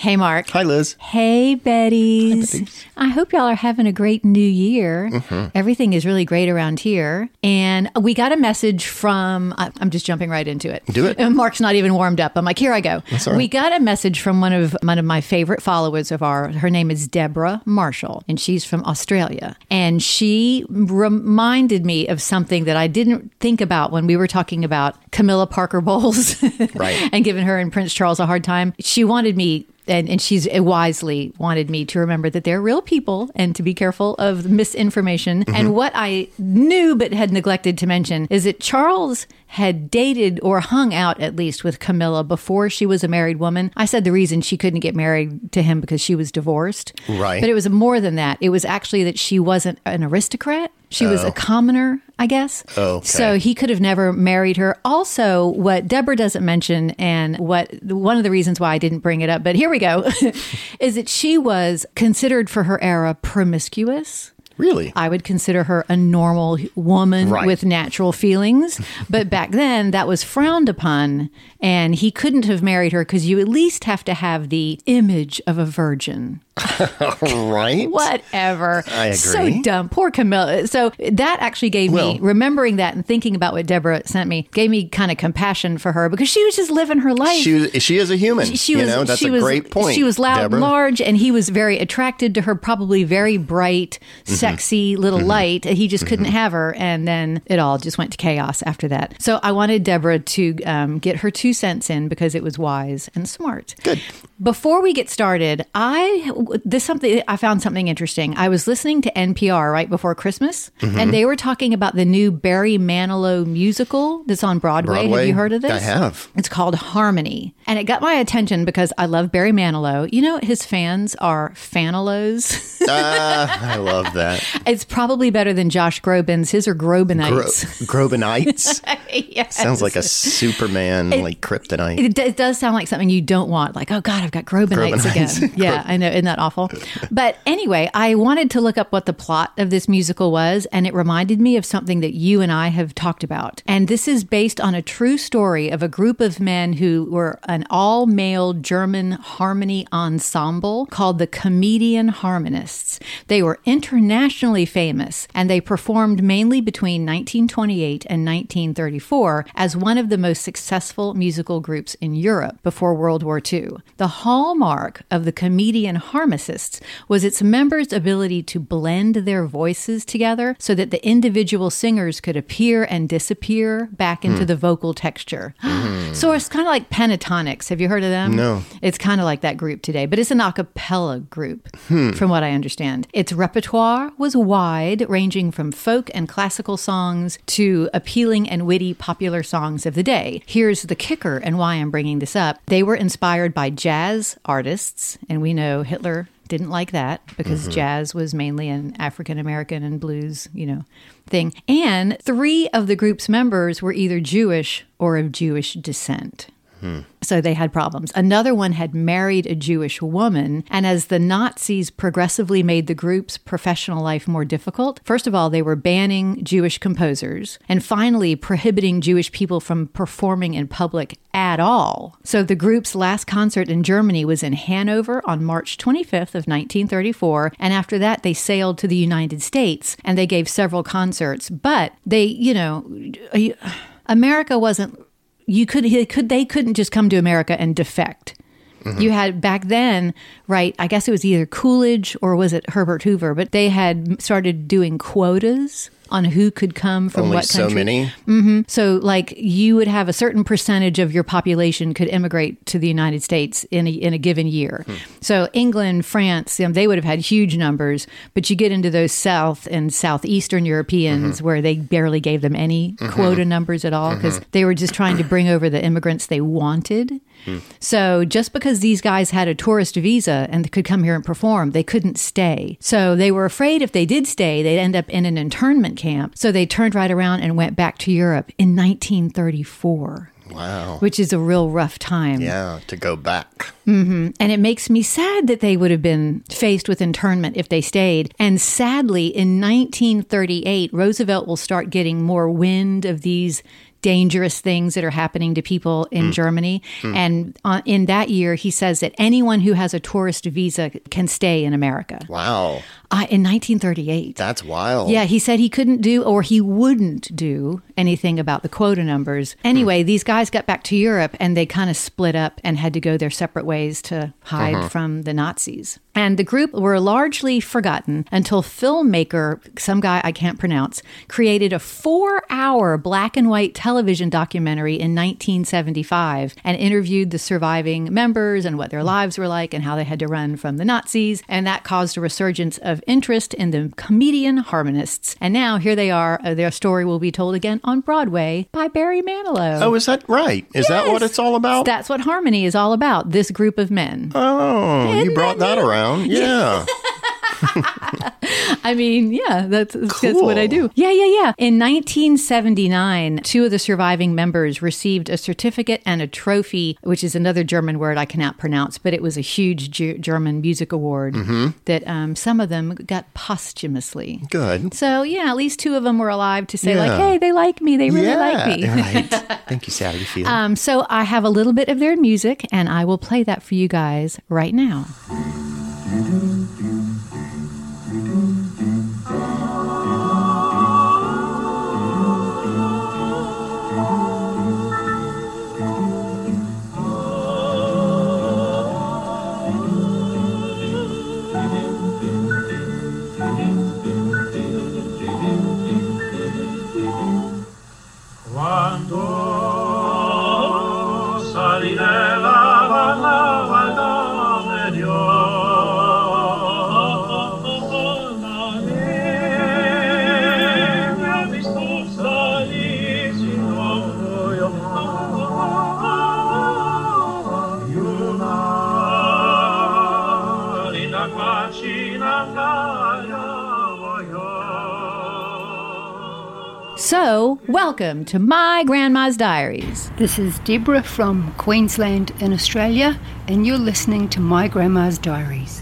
Hey, Mark. Hi, Liz. Hey, Betties. I hope y'all are having a great new year. Mm-hmm. Everything is really great around here. And we got a message from, I'm just jumping right into it. Do it. Mark's not even warmed up. I'm like, here I go. That's all right. We got a message from one of one of my favorite followers of our. Her name is Deborah Marshall, and she's from Australia. And she reminded me of something that I didn't think about when we were talking about Camilla Parker Bowles, Right. and giving her and Prince Charles a hard time. She wanted me. And, and she's wisely wanted me to remember that they're real people and to be careful of misinformation. Mm-hmm. And what I knew but had neglected to mention is that Charles had dated or hung out at least with Camilla before she was a married woman. I said the reason she couldn't get married to him because she was divorced. Right. But it was more than that. It was actually that she wasn't an aristocrat. She was a oh. commoner, I guess. Oh. Okay. So he could have never married her. Also, what Deborah doesn't mention, and what one of the reasons why I didn't bring it up, but here we go, is that she was considered for her era promiscuous. Really? I would consider her a normal woman Right. with natural feelings. But back then, that was frowned upon. And he couldn't have married her because you at least have to have the image of a virgin. right? Whatever. I agree. So dumb. Poor Camilla. So that actually gave Well- me, remembering that and thinking about what Deborah sent me, gave me kind of compassion for her because she was just living her life. She, she is a human. She you was, know, that's she a was, great point. She was loud Deborah. and large, and he was very attracted to her, probably very bright, Mm-hmm. sexy little light. He just couldn't have her. And then it all just went to chaos after that. So I wanted Deborah to um, get her two cents in because it was wise and smart. Good. Before we get started, I this something I found something interesting. I was listening to NPR right before Christmas, Mm-hmm. and they were talking about the new Barry Manilow musical that's on Broadway. Have you heard of this? I have. It's called Harmony. And it got my attention because I love Barry Manilow. You know, his fans are Fanilows. Ah, I love that. it's probably better than Josh Groban's. His are Gro- Grobanites. Grobanites Yes. sounds like a Superman like kryptonite. It, it does sound like something you don't want. Like, oh God, I've got Grobanites, Grobanites. again. Yeah, I know. Isn't that awful? But anyway, I wanted to look up what the plot of this musical was, and it reminded me of something that you and I have talked about. And this is based on a true story of a group of men who were an all male German harmony ensemble called the Comedian Harmonists. They were internationally famous, and they performed mainly between 1928 and 1934 as one of the most successful musical groups in Europe before World War II. The hallmark of the comedian harmonists was its members' ability to blend their voices together so that the individual singers could appear and disappear back into hmm. the vocal texture. So it's kind of like Pentatonix. Have you heard of them? No. It's kind of like that group today, but it's an a cappella group, hmm. from what I understand. Its repertoire was wide, ranging from folk and classical songs to appealing and witty popular songs of the day. Here's the kicker and why I'm bringing this up. They were inspired by jazz artists, and we know Hitler didn't like that because mm-hmm. jazz was mainly an African American and blues, you know, thing. And three of the group's members were either Jewish or of Jewish descent. So they had problems. Another one had married a Jewish woman. And as the Nazis progressively made the group's professional life more difficult, first of all, they were banning Jewish composers and finally prohibiting Jewish people from performing in public at all. So the group's last concert in Germany was in Hanover on March 25th of 1934. And after that, they sailed to the United States and they gave several concerts. But they, you know, America wasn't you could he could they couldn't just come to America and defect. You mm-hmm. had back then, right? I guess it was either Coolidge or was it Herbert Hoover, but they had started doing quotas on who could come from Only what so country. many. Mm-hmm. So, like, you would have a certain percentage of your population could immigrate to the United States in a, in a given year. Hmm. So, England, France, you know, they would have had huge numbers, but you get into those South and Southeastern Europeans mm-hmm. where they barely gave them any mm-hmm. quota numbers at all because they were just trying to bring over the immigrants they wanted. Hmm. So, just because these guys had a tourist visa and could come here and perform, they couldn't stay. So, they were afraid if they did stay, they'd end up in an internment camp. So, they turned right around and went back to Europe in 1934. Wow. Which is a real rough time. Yeah, to go back. Mm-hmm. And it makes me sad that they would have been faced with internment if they stayed. And sadly, in 1938, Roosevelt will start getting more wind of these dangerous things that are happening to people in Germany. And uh, in that year, he says that anyone who has a tourist visa can stay in America. Wow. Uh, in 1938. That's wild. Yeah, he said he couldn't do or he wouldn't do anything about the quota numbers. Anyway, these guys got back to Europe and they kind of split up and had to go their separate ways to hide from the Nazis. And the group were largely forgotten until filmmaker, some guy I can't pronounce, created a four hour black and white television documentary in 1975 and interviewed the surviving members and what their lives were like and how they had to run from the Nazis. And that caused a resurgence of interest in the comedian harmonists. And now here they are. Uh, their story will be told again on Broadway by Barry Manilow. Oh, is that right? Is that what it's all about? That's what Harmony is all about. This group of men. oh, you Isn't brought that that around. Yeah. I mean, yeah, that's, that's what I do. Yeah, yeah, yeah. In 1979, two of the surviving members received a certificate and a trophy, which is another German word I cannot pronounce, but it was a huge Ge- German music award that um, some of them got posthumously. Good. So, yeah, at least two of them were alive to say, like, hey, they like me. They really yeah. like me. right. Thank you, Sally Field. Um, so I have a little bit of their music, and I will play that for you guys right now. Welcome to my grandma's diaries. This is Deborah from Queensland in Australia, and you're listening to My Grandma's Diaries.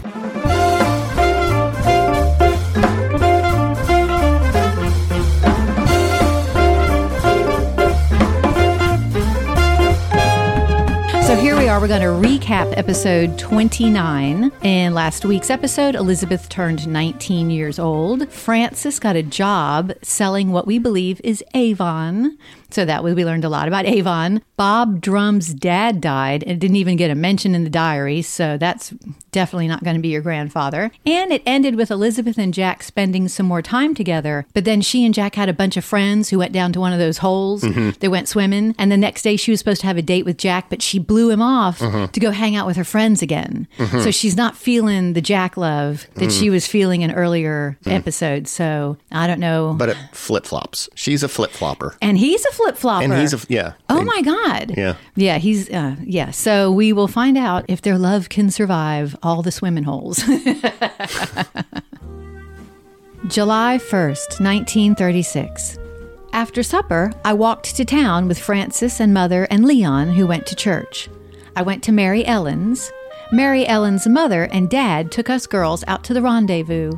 Are. We're going to recap episode 29. In last week's episode, Elizabeth turned 19 years old. Frances got a job selling what we believe is Avon. So that way we learned a lot about Avon. Bob Drum's dad died and didn't even get a mention in the diary. So that's definitely not going to be your grandfather. And it ended with Elizabeth and Jack spending some more time together. But then she and Jack had a bunch of friends who went down to one of those holes. Mm-hmm. They went swimming. And the next day she was supposed to have a date with Jack, but she blew him off uh-huh. to go hang out with her friends again. Uh-huh. So she's not feeling the Jack love that mm-hmm. she was feeling in earlier mm-hmm. episodes. So I don't know. but it flip flops. She's a flip flopper. and he's a flip flopper. And he's a, yeah. Oh my. God. Yeah. Yeah, he's, uh, yeah. So we will find out if their love can survive all the swimming holes. July 1st, 1936. After supper, I walked to town with Frances and Mother and Leon, who went to church. I went to Mary Ellen's. Mary Ellen's mother and dad took us girls out to the rendezvous.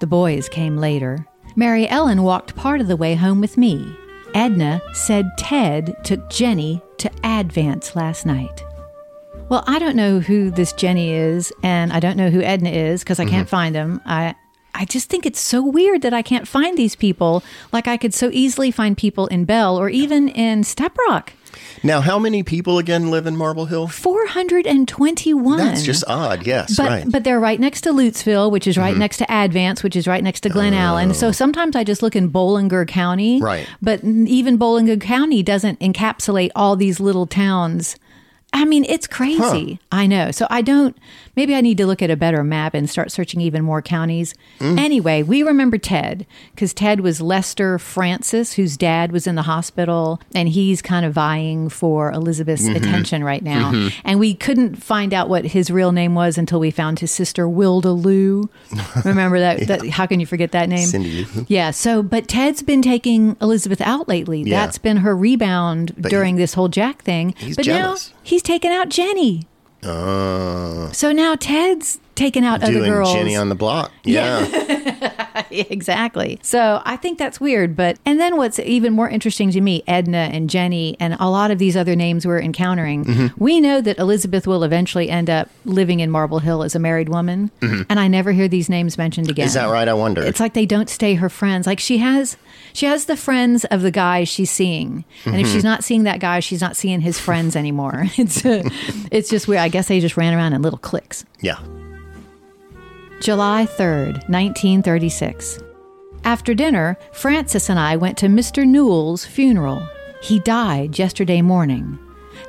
The boys came later. Mary Ellen walked part of the way home with me. Edna said Ted took Jenny to Advance last night. Well, I don't know who this Jenny is, and I don't know who Edna is because I can't mm-hmm. find them. I I just think it's so weird that I can't find these people. Like I could so easily find people in Bell or even in Step Rock. Now, how many people again live in Marble Hill? Four hundred and twenty-one. That's just odd. Yes, But right. Mm-hmm. but they're right next to Lutesville, which is right next to Advance, which is right next to Glen Allen. So sometimes I just look in Bollinger County. Oh. Right. But even Bollinger County doesn't encapsulate all these little towns. I mean, it's crazy. I know. So I don't, maybe I need to look at a better map and start searching even more counties. Mm. Anyway, we remember Ted because Ted was Lester Francis, whose dad was in the hospital, and he's kind of vying for Elizabeth's Mm-hmm. attention right now. And we couldn't find out what his real name was until we found his sister, Wilda Lou. Remember that, that? How can you forget that name? Cindy Yeah. So, but Ted's been taking Elizabeth out lately. Yeah. That's been her rebound during this whole Jack thing. He's but jealous. now he's taken out Jenny. Uh, So now Ted's taken out other doing girls. Jenny on the block. Yeah. exactly. So I think that's weird. But and then what's even more interesting to me, Edna and Jenny and a lot of these other names we're encountering, Mm-hmm. we know that Elizabeth will eventually end up living in Marble Hill as a married woman, and I never hear these names mentioned again. Mm-hmm. Is that right? I wonder. It's like they don't stay her friends. Like she has, she has the friends of the guy she's seeing, and if Mm-hmm. she's not seeing that guy, she's not seeing his friends anymore. It's, uh, it's just weird. I guess they just ran around in little cliques. yeah. July 3rd, 1936. After dinner, Frances and I went to Mr. Newell's funeral. He died yesterday morning.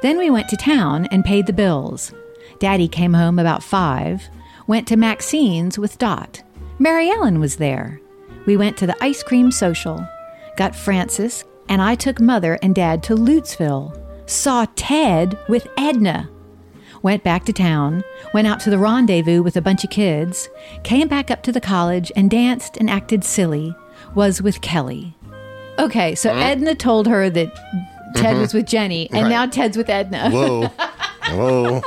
Then we went to town and paid the bills. Daddy came home about five, went to Maxine's with Dot. Mary Ellen was there. We went to the ice cream social, got Frances, and I took Mother and Dad to Lutesville. Saw Ted with Edna went back to town, went out to the rendezvous with a bunch of kids, came back up to the college and danced and acted silly, was with Kelly. Okay, so mm. Edna told her that Ted mm-hmm. was with Jenny, and Right. now Ted's with Edna. Whoa. Oh.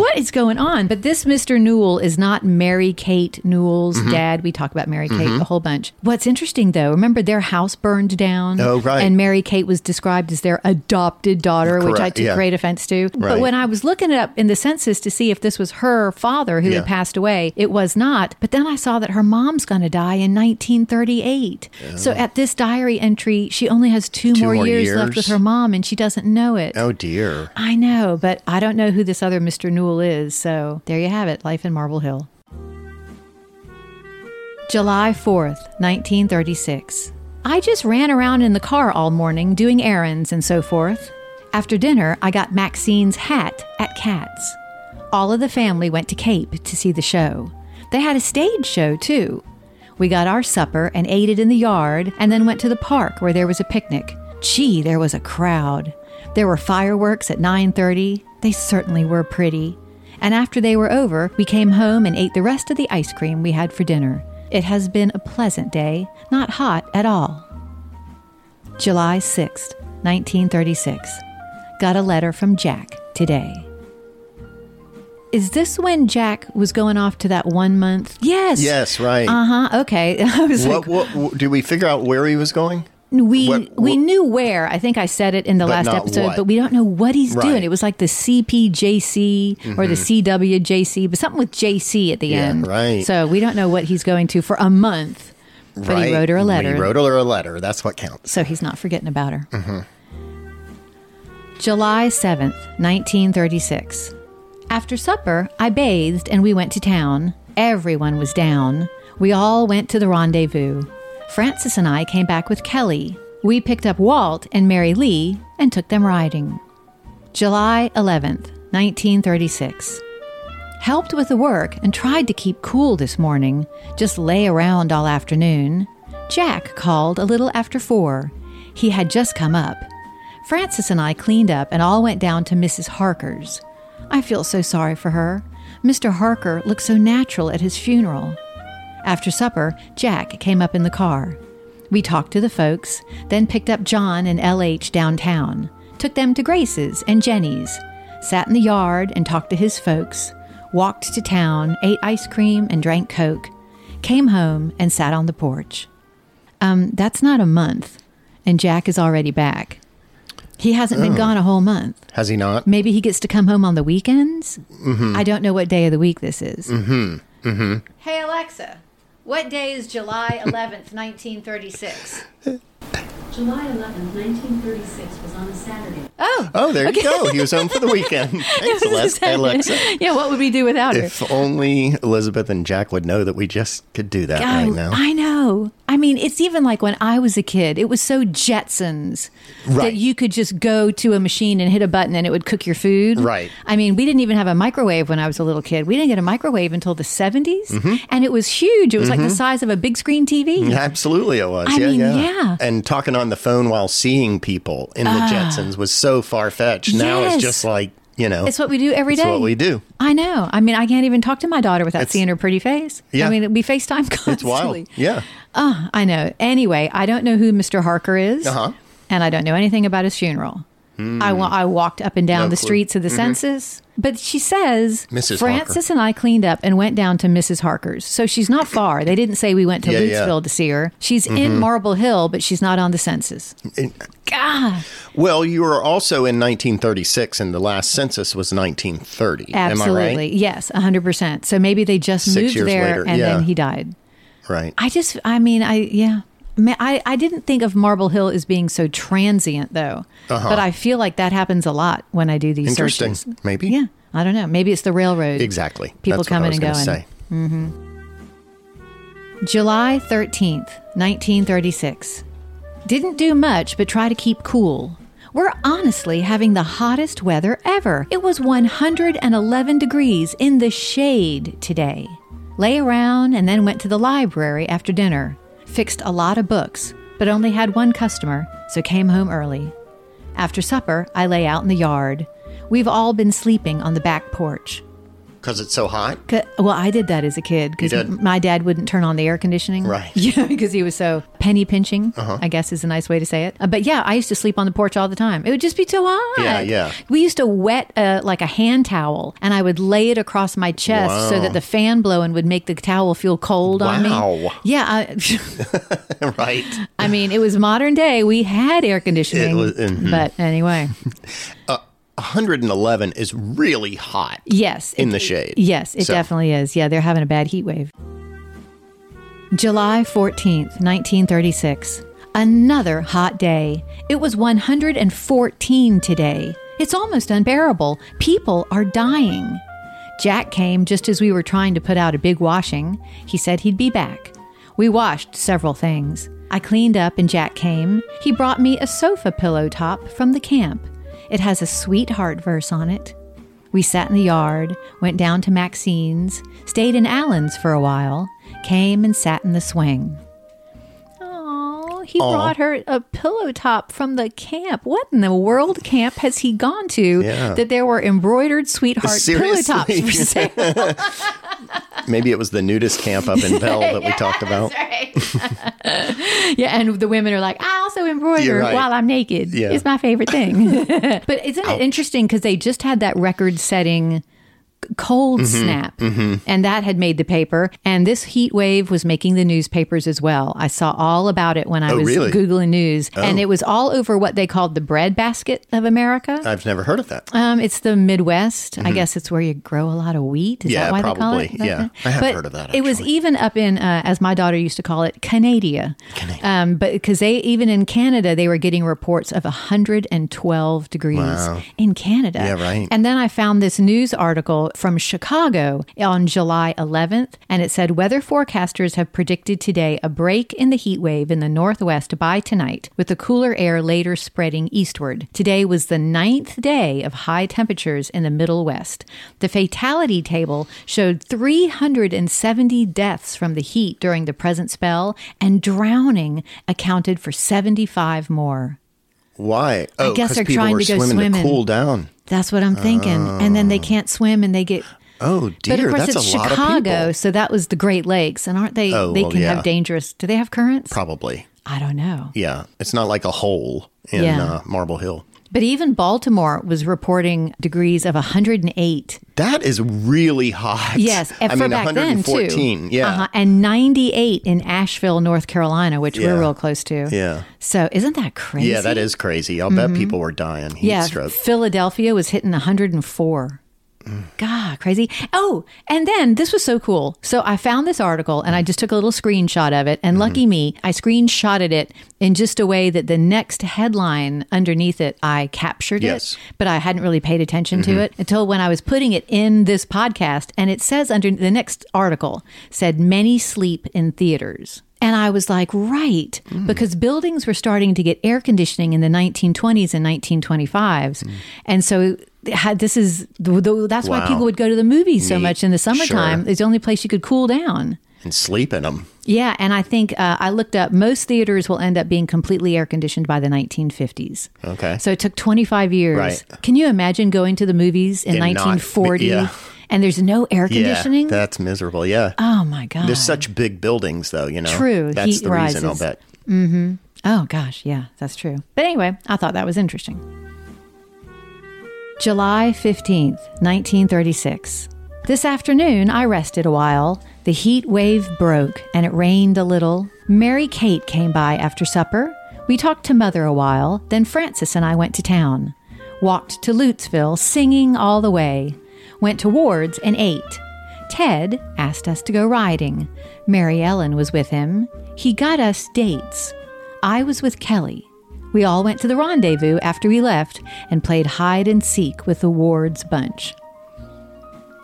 What is going on? But this Mr. Newell is not Mary Kate Newell's Mm-hmm. dad. We talk about Mary Kate a whole bunch. What's interesting though, remember their house burned down? Oh, right. And Mary Kate was described as their adopted daughter, which I took yeah. great offense to. But when I was looking it up in the census to see if this was her father who Yeah. had passed away, it was not. But then I saw that her mom's going to die in 1938. So at this diary entry, she only has two, Two more, more years, left with her mom and she doesn't know it. Oh dear. I know, but I don't know who this other Mr. Newell is. So there you have it Life in Marble Hill. July 4th, 1936. I just ran around in the car all morning doing errands and so forth. After dinner, I got Maxine's hat at Katz. All of the family went to Cape to see the show. They had a stage show too. We got our supper and ate it in the yard and then went to the park where there was a picnic. Gee, there was a crowd. There were fireworks at 9:30. They certainly were pretty. And after they were over, we came home and ate the rest of the ice cream we had for dinner. It has been a pleasant day, not hot at all. July 6th, 1936. Got a letter from Jack today. Is this when Jack was going off to that one month? Yes. Yes, right. Uh huh. Okay. I was What, like, what? Did we figure out where he was going? We what- we what- knew where. I think I said it in the last episode, what. but we don't know what he's Right. Mm-hmm. doing. It was like the CPJC or the CWJC, but something with JC at the Yeah, end. right. So we don't know what he's going to for a month. But right. he wrote her a letter. He wrote her a letter. That's what counts. so he's not forgetting about her. July 7th, 1936. After supper, I bathed and we went to town. Everyone was down. We all went to the rendezvous. Frances and I came back with Kelly. We picked up Walt and Mary Lee and took them riding. July 11th, 1936. Helped with the work and tried to keep cool this morning, just lay around all afternoon. Jack called a little after four. He had just come up. Frances and I cleaned up and all went down to Mrs. Harker's. I feel so sorry for her. Mr. Harker looked so natural at his funeral. After supper, Jack came up in the car. We talked to the folks, then picked up John and LH downtown, took them to Grace's and Jenny's, sat in the yard and talked to his folks, walked to town, ate ice cream and drank Coke, came home and sat on the porch. Um, that's not a month, and Jack is already back. He hasn't been Oh. gone a whole month. Has he not? Maybe he gets to come home on the weekends. Mhm. I don't know what day of the week this is. Mm-hmm. Mm-hmm. Hey Alexa, what day is July 11th, 1936? July 11th, 1936 was on a Saturday. Oh, Oh, there you go. He was home for the weekend. Thanks, Alex- Alexa. yeah, what would we do without her? If only Elizabeth and Jack would know that we just could do that I, right now. I know. I mean, it's even like when I was a kid, it was so Jetsons that you could just go to a machine and hit a button and it would cook your food. Right. I mean, we didn't even have a microwave when I was a little kid. We didn't get a microwave until the 70s. Mhm. And it was huge. It was like the Mhm. size of a big screen TV. Yeah, Absolutely, it was. I yeah, mean, yeah, yeah. And talking on the phone while seeing people in the Ah. Jetsons was so far fetched. Now Yes. it's just like you know, It's what we do every it's day. what we do. I know. I mean, I can't even talk to my daughter without It's- seeing her pretty face. Yeah. I mean, we FaceTime constantly. It's wild. Yeah. Oh, I know. Anyway, I don't know who Mr. Harker is, Uh-huh. and I don't know anything about his funeral. Hmm. I, I walked up and down No the clue. streets of the Mhm. census, but she says Mrs. Frances and I cleaned up and went down to Mrs. Harker's. So she's not far. They didn't say we went to Yeah, yeah. To see her. She's in Mhm. Marble Hill, but she's not on the census. God, Well, you were also in 1936, and the last census was 1930. Am I absolutely, right? yes, hundred percent. So maybe they just Six moved there later, and yeah. then he died. Right. I just, I mean, I, yeah. I, I didn't think of Marble Hill as being so transient, though. Uh-huh. But I feel like that happens a lot when I do these Interesting. searches. Maybe. Yeah. I don't know. Maybe it's the railroad. Exactly. People That's what I coming was and going. say. hmm July 13th, 1936. Didn't do much but try to keep cool. We're honestly having the hottest weather ever. It was 111 degrees in the shade today. Lay around and then went to the library after dinner. Fixed a lot of books, but only had one customer, so came home early. After supper, I lay out in the yard. We've all been sleeping on the back porch. Because it's so hot. Well, I did that as a kid because my dad wouldn't turn on the air conditioning. Right. Yeah, because he was so penny pinching, Uh-huh. I guess is a nice way to say it. Uh, but yeah, I used to sleep on the porch all the time. It would just be too hot. Yeah, yeah. We used to wet uh, like a hand towel and I would lay it across my chest so that the fan blowing would make the towel feel cold on me. Wow. Yeah. I, right. I mean, it was modern day. We had air conditioning. It was- mhm. But anyway, Uh, 111 is really hot. Yes. In it- the shade. Yes, it So- definitely is. Yeah, they're having a bad heat wave. July 14th, 1936. Another hot day. It was 114 today. It's almost unbearable. People are dying. Jack came just as we were trying to put out a big washing. He said he'd be back. We washed several things. I cleaned up and Jack came. He brought me a sofa pillow top from the camp. It has a sweetheart verse on it. We sat in the yard, went down to Maxine's, stayed in Allen's for a while, came and sat in the swing. He brought her a pillow top from the camp. What in the world camp has he gone to Yeah. that there were embroidered sweetheart pillow tops for sale? Maybe it was the nudist camp up in Bell that we talked about. yeah, and the women are like, I also embroider right. while I'm naked. Yeah. It's my favorite thing. but isn't it interesting because they just had that record setting cold Mhm, snap mhm. and that had made the paper and this heat wave was making the newspapers as well i saw all about it when i Oh, was really? googling news and Oh. it was all over what they called the breadbasket of america I've never heard of that. um, it's the Midwest. I Mhm. guess it's where you grow a lot of wheat. Is Yeah, that why they call it? probably. Yeah. I have But heard of that, It was even up in, uh, as my daughter used to call it, Canada. Um, but because they even in Canada, they were getting reports of 112 degrees Wow. in Canada. Yeah, right. And then I found this news article from Chicago on July 11th, and it said weather forecasters have predicted today a break in the heat wave in the northwest by tonight, with the cooler air later spreading eastward. Today was the ninth day of high temperatures in the Middle West. The fatality table showed 370 deaths from the heat during the present spell, and drowning accounted for 75 more. Why? Oh, guess they're people trying to go swimming swimming. to cool down. That's what I'm thinking. And then they can't swim and they get. Oh dear, but of course, that's it's Chicago, so that was the Great Lakes, and aren't they? Oh, they well, can yeah. have dangerous. Do they have currents? Probably. I don't know. Yeah, it's not like a hole in Yeah. uh, Marble Hill. But even Baltimore was reporting degrees of 108. That is really hot. Yes, I mean, back then too. 114. Yeah, Uh-huh. and 98 in Asheville, North Carolina, which Yeah. we're real close to. yeah, So isn't that crazy? yeah. That is crazy. I'll bet people were dying heat yeah. stroke. Philadelphia was hitting 104. God, crazy. Oh, and then this was so cool. So I found this article and I just took a little screenshot of it. And Mm-hmm. lucky me, I screenshotted it in just a way that the next headline underneath it, I captured Yes. it, but I hadn't really paid attention Mm-hmm. to it until when I was putting it in this podcast. And it says under the next article said, many sleep in theaters. And I was like, right, Mm. because buildings were starting to get air conditioning in the 1920s and 1925s. Mm. And so had- this is that's why people would go to the movies so Neat. much in the summertime. Sure. It's the only place you could cool down. And sleep in them. Yeah, and I think uh, I looked up most theaters will end up being completely air conditioned by the 1950s. Okay. So it took 25 years. Right. Can you imagine going to the movies in, In not- 1940 yeah. and there's no air conditioning? Yeah, that's miserable. Yeah. oh my god. There's such big buildings, though. You know. True, That's heat the reason. I'll rises. bet. Oh, gosh, yeah, that's true. But anyway, I thought that was interesting. July 15th, 1936. This afternoon, I rested a while. The heat wave broke and it rained a little. Mary Kate came by after supper. We talked to Mother a while, then Frances and I went to town. Walked to Lutesville, singing all the way. Went to Ward's and ate. Ted asked us to go riding. Mary Ellen was with him. He got us dates. I was with Kelly. We all went to the rendezvous after we left and played hide and seek with the Ward's bunch.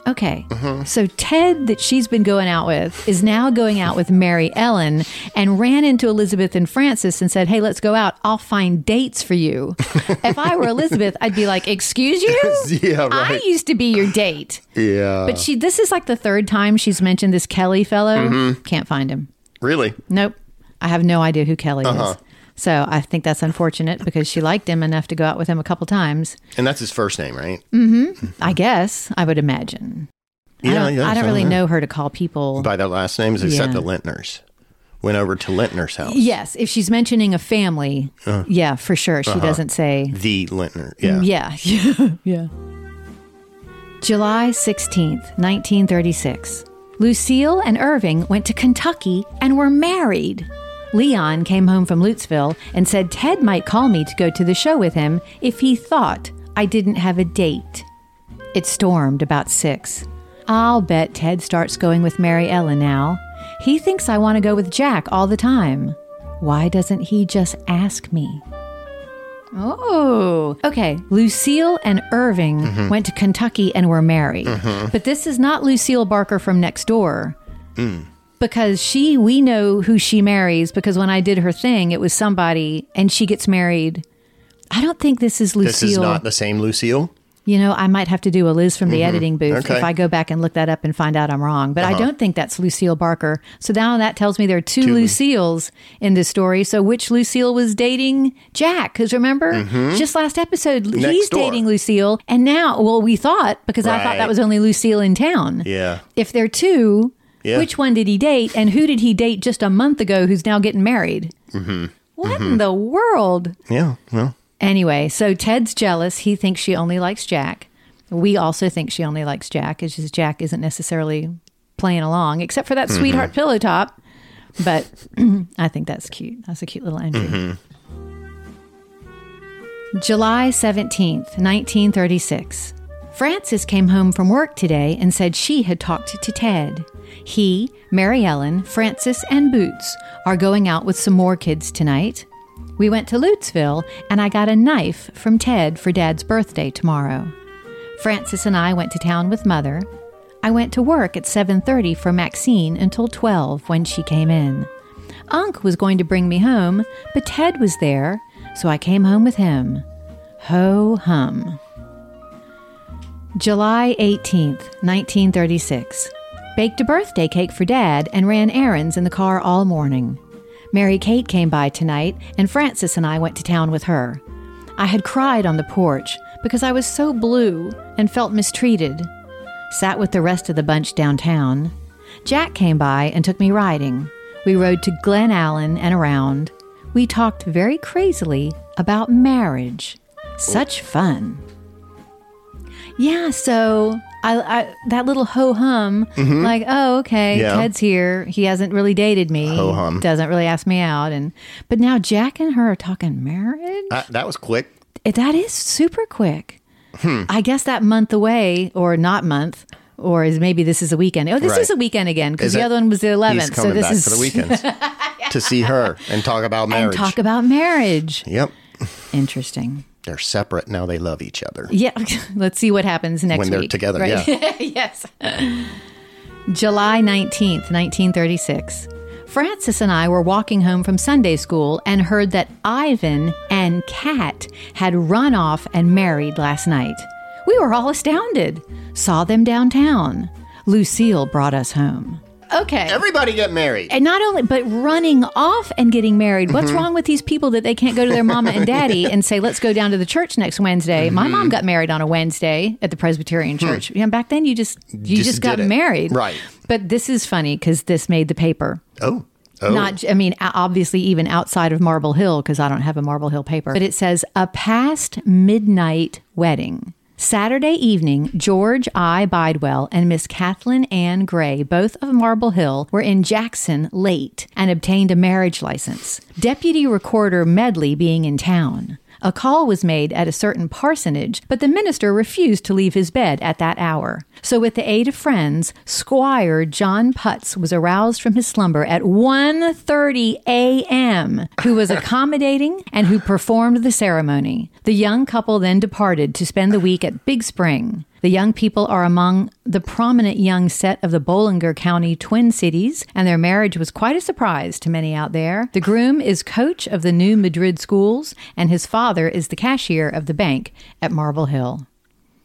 Okay, mm-hmm. so Ted, that she's been going out with, is now going out with Mary Ellen and ran into Elizabeth and Frances and said, Hey, let's go out. I'll find dates for you. if I were Elizabeth, I'd be like, Excuse you? Yeah, I used to be your date. Yeah. But she, this is like the third time she's mentioned this Kelly fellow. Mm-hmm. Can't find him. really. Nope. I have no idea who Kelly uh-huh. is. So I think that's unfortunate because she liked him enough to go out with him a couple times. And that's his first name, right? Mm-hmm. I guess I would imagine. I Yeah, don't, yeah, I don't really yeah. know her to call people. By their last names, except Yeah. the Lintners. Went over to Lintner's house. yes, if she's mentioning a family, Uh-huh. yeah, for sure. She doesn't say. The Lintner. Yeah. Yeah. Yeah. yeah. July 16th, 1936. Lucille and Irving went to Kentucky and were married. Leon came home from Lutesville and said Ted might call me to go to the show with him if he thought I didn't have a date. It stormed about six. I'll bet Ted starts going with Mary Ellen now. He thinks I want to go with Jack all the time. Why doesn't he just ask me? Oh, okay. Lucille and Irving mm-hmm. went to Kentucky and were married. Mm-hmm. But this is not Lucille Barker from next door. Mm. Because she, we know who she marries because when I did her thing, it was somebody and she gets married. I don't think this is Lucille. This is not the same Lucille. You know, I might have to do a Liz from mm-hmm. the editing booth Okay. if I go back and look that up and find out I'm wrong. But I uh-huh. don't think that's Lucille Barker. So now that tells me there are two, Two. Lucilles in this story. So which Lucille was dating Jack? Because remember, mm-hmm. just last episode, he's door. dating Lucille. And now, well, we thought, because I thought that was only Lucille in town. Yeah. If they're two, Yeah. which one did he date? And who did he date just a month ago who's now getting married? Mm-hmm. What mm-hmm. in the world? Yeah. Well, Anyway, so Ted's jealous. He thinks she only likes Jack. We also think she only likes Jack. It's just Jack isn't necessarily playing along, except for that mm-hmm. sweetheart pillow top. But I think that's cute. That's a cute little entry. Mm-hmm. July 17th, 1936. Frances came home from work today and said she had talked to Ted. He, Mary Ellen, Frances, and Boots are going out with some more kids tonight. We went to Lutesville and I got a knife from Ted for Dad's birthday tomorrow. Frances and I went to town with Mother. I went to work at 7:30 for Maxine until 12 when she came in. Unc was going to bring me home, but Ted was there, so I came home with him. Ho hum. July 18th, 1936. Baked a birthday cake for Dad and ran errands in the car all morning. Mary Kate came by tonight, and Frances and I went to town with her. I had cried on the porch because I was so blue and felt mistreated. Sat with the rest of the bunch downtown. Jack came by and took me riding. We rode to Glen Allen and around. We talked very crazily about marriage. Such fun. Yeah, so I, I that little ho hum, Mhm. like, oh, okay, Yeah. Ted's here. He hasn't really dated me. Ho-hum. Doesn't really ask me out, and but now Jack and her are talking marriage. Uh, that was quick. That is super quick. Hmm. I guess that month away, or not month, or is maybe this is a weekend. Oh, this Right. is a weekend again because the it- other one was the eleventh. So this is for the weekends to see her and talk about and marriage. talk about marriage. Yep. Interesting. They're separate now. They love each other. Yeah, let's see what happens next When they're week. together, Right. yes. July 19th, 1936. Frances and I were walking home from Sunday school and heard that Ivan and Kat had run off and married last night. We were all astounded. Saw them downtown. Lucille brought us home. Okay. Everybody get married. And not only, but running off and getting married. What's Mhm. wrong with these people that they can't go to their mama and daddy and say, let's go down to the church next Wednesday? My mom got married on a Wednesday at the Presbyterian Hmm. Church. Yeah, back then you just you Just just, got did it. married, Right. But this is funny because this made the paper. Oh. Oh. Not, I mean, o- obviously, even outside of Marble Hill, because I don't have a Marble Hill paper. But it says a past midnight wedding. Saturday evening, George I. Bidewell and Miss Kathleen Ann Gray, both of Marble Hill, were in Jackson late and obtained a marriage license. Deputy Recorder Medley being in town. A call was made at a certain parsonage, but the minister refused to leave his bed at that hour. So, with the aid of friends, Squire John Putz was aroused from his slumber at 1:30 a.m., who was accommodating and who performed the ceremony. The young couple then departed to spend the week at Big Spring. The young people are among the prominent young set of the Bollinger County Twin Cities, and their marriage was quite a surprise to many out there. The groom is coach of the New Madrid schools, and his father is the cashier of the bank at Marble Hill.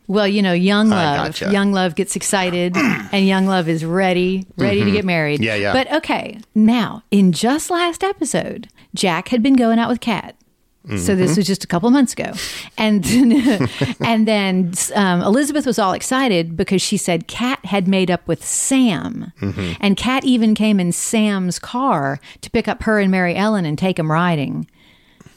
Well, you know, young love, gotcha. young love gets excited, and young love is ready, ready to Mhm. get married. Yeah, yeah. But okay, now in just last episode, Jack had been going out with Kat. So this Mhm. was just a couple months ago, and and then um, Elizabeth was all excited because she said Kat had made up with Sam, Mhm. and Kat even came in Sam's car to pick up her and Mary Ellen and take them riding.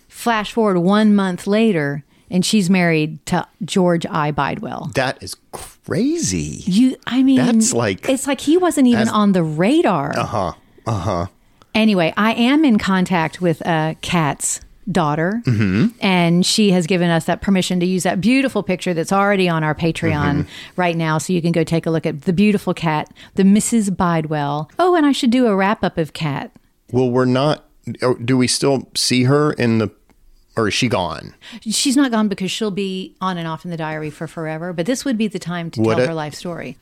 Flash forward one month later, and she's married to George I. Bidewell. That is crazy. You, I mean, That's like- it's like he wasn't even on the radar. Uh huh. Uh huh. Anyway, I am in contact with uh, Kat's daughter, Mhm. and she has given us that permission to use that beautiful picture that's already on our Patreon Mhm. right now. So you can go take a look at the beautiful Kat, the Mrs. Bidewell. Oh, and I should do a wrap up of Kat. Well, we're not. Do we still see her in the, or is she gone? She's not gone because she'll be on and off in the diary for forever, but this would be the time to Would tell it? her life story.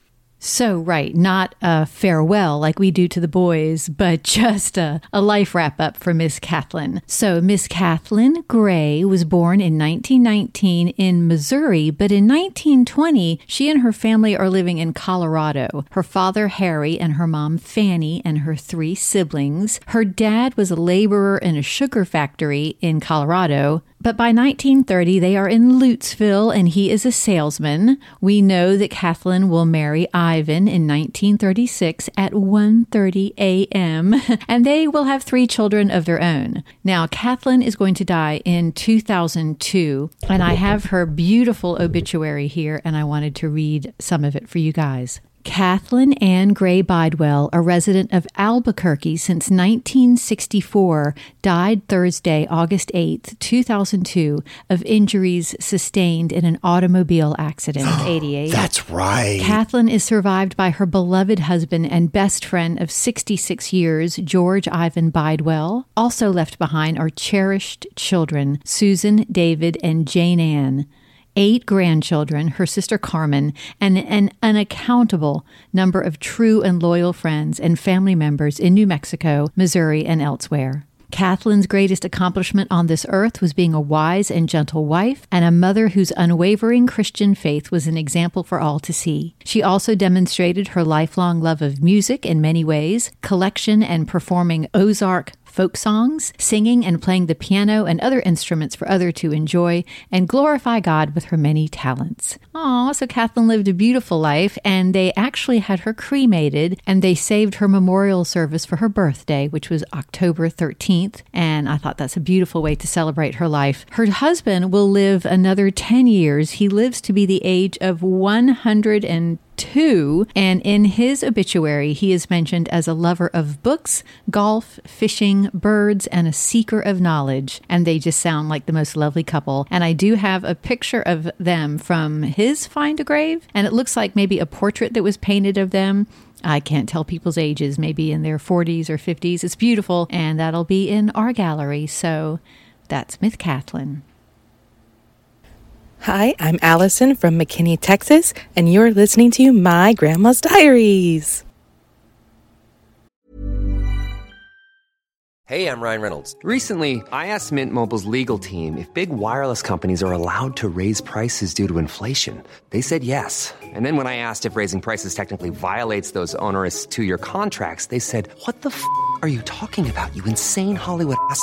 So, right, not a farewell like we do to the boys, but just a, a life wrap up for Miss Kathleen. So, Miss Kathleen Gray was born in 1919 in Missouri, but in 1920, she and her family are living in Colorado. Her father, Harry, and her mom, Fanny, and her three siblings. Her dad was a laborer in a sugar factory in Colorado. But by 1930, they are in Lutesville and he is a salesman. We know that Kathleen will marry Ivan in 1936 at 1:30 a.m. and they will have three children of their own. Now, Kathleen is going to die in 2002, and I have her beautiful obituary here and I wanted to read some of it for you guys. Kathleen Ann Gray Bidewell, a resident of Albuquerque since 1964, died Thursday, August 8, 2002, of injuries sustained in an automobile accident 88. That's right. Kathleen is survived by her beloved husband and best friend of 66 years, George Ivan Bidewell. Also left behind are cherished children, Susan, David, and Jane Ann. Eight grandchildren, her sister Carmen, and an unaccountable number of true and loyal friends and family members in New Mexico, Missouri, and elsewhere. Kathleen's greatest accomplishment on this earth was being a wise and gentle wife and a mother whose unwavering Christian faith was an example for all to see. She also demonstrated her lifelong love of music in many ways, collection and performing Ozark folk songs, singing and playing the piano and other instruments for other to enjoy, and glorify God with her many talents. Aw, so Kathleen lived a beautiful life, and they actually had her cremated, and they saved her memorial service for her birthday, which was October 13th. And I thought that's a beautiful way to celebrate her life. Her husband will live another 10 years. He lives to be the age of 102. And in his obituary, he is mentioned as a lover of books, golf, fishing, birds, and a seeker of knowledge. And they just sound like the most lovely couple. And I do have a picture of them from his Find a Grave. And it looks like maybe a portrait that was painted of them. I can't tell people's ages, maybe in their 40s or 50s. It's beautiful, and that'll be in our gallery. So that's Myth Kathleen. Hi, I'm Allison from McKinney, Texas, and you're listening to My Grandma's Diaries. Hey, I'm Ryan Reynolds. Recently, I asked Mint Mobile's legal team if big wireless companies are allowed to raise prices due to inflation. They said yes. And then when I asked if raising prices technically violates those onerous two year contracts, they said, What the f are you talking about, you insane Hollywood ass?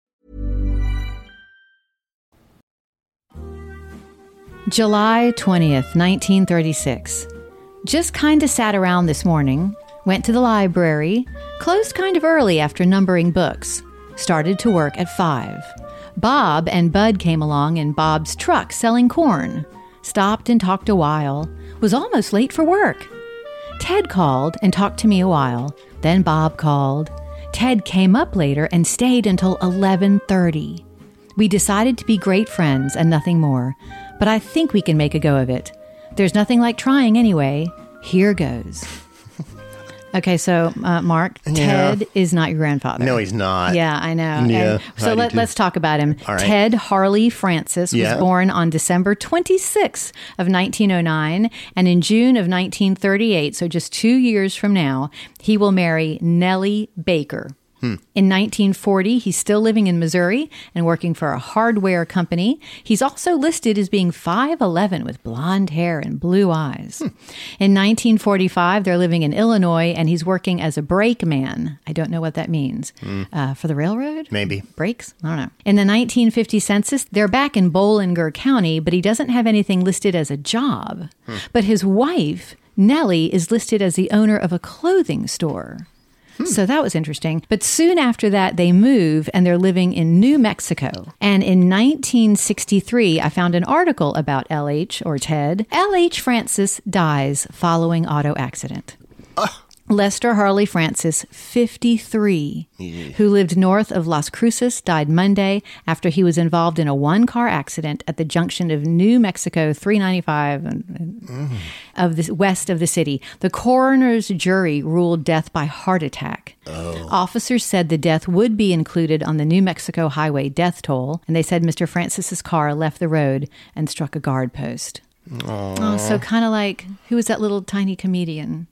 July 20th, 1936. Just kind of sat around this morning, went to the library, closed kind of early after numbering books, started to work at 5. Bob and Bud came along in Bob's truck selling corn. Stopped and talked a while, was almost late for work. Ted called and talked to me a while. Then Bob called. Ted came up later and stayed until 11:30. We decided to be great friends and nothing more, but I think we can make a go of it. There's nothing like trying anyway. Here goes. Okay, so uh, Mark, Yeah. Ted is not your grandfather. No, he's not. Yeah, I know. Yeah, And I so do let, let's talk about him. Right. Ted Harley Francis was Yeah. born on December 26th of 1909, and in June of 1938, so just two years from now, he will marry Nellie Baker. Hmm. In 1940, he's still living in Missouri and working for a hardware company. He's also listed as being 5'11 with blonde hair and blue eyes. Hmm. In 1945, they're living in Illinois and he's working as a brakeman. I don't know what that means. Uh, for the railroad? Hmm. Maybe. Brakes? I don't know. In the 1950 census, they're back in Bollinger County, but he doesn't have anything listed as a job. But his wife, Nellie, is listed as the owner of a clothing store. Hmm. So that was interesting. But soon after that, they move and they're living in New Mexico. And in 1963, I found an article about LH or Ted. LH Francis dies following auto accident. Lester Harley Francis, 53, who lived north of Las Cruces, died Monday after he was involved in a one car accident at the junction of New Mexico 395 and- mm. of the west of the city. The coroner's jury ruled death by heart attack. Oh. Officers said the death would be included on the New Mexico highway death toll, and they said Mr. Francis's car left the road and struck a guard post. Oh, so kind of like who was that little tiny comedian?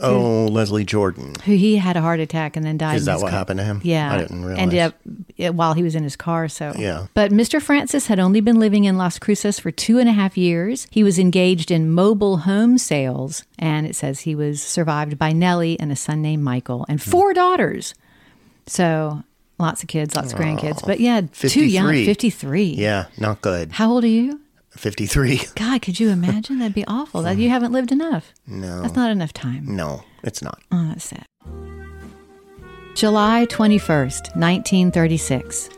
Oh, Leslie Jordan. who he had a heart attack and then died. Is that what car. happened to him? Yeah, I didn't realize. Ended up while he was in his car. So Yeah. But Mr. Francis had only been living in Las Cruces for two and a half years. He was engaged in mobile home sales, and it says he was survived by Nellie and a son named Michael and Hmm. four daughters. So lots of kids, lots of grandkids. But yeah, too young. Fifty-three. Yeah, not good. How old are you? 53. God, could you imagine? That'd be awful. That you haven't lived enough. No. That's not enough time. No, it's not. Oh, that's sad. July 21st, 1936.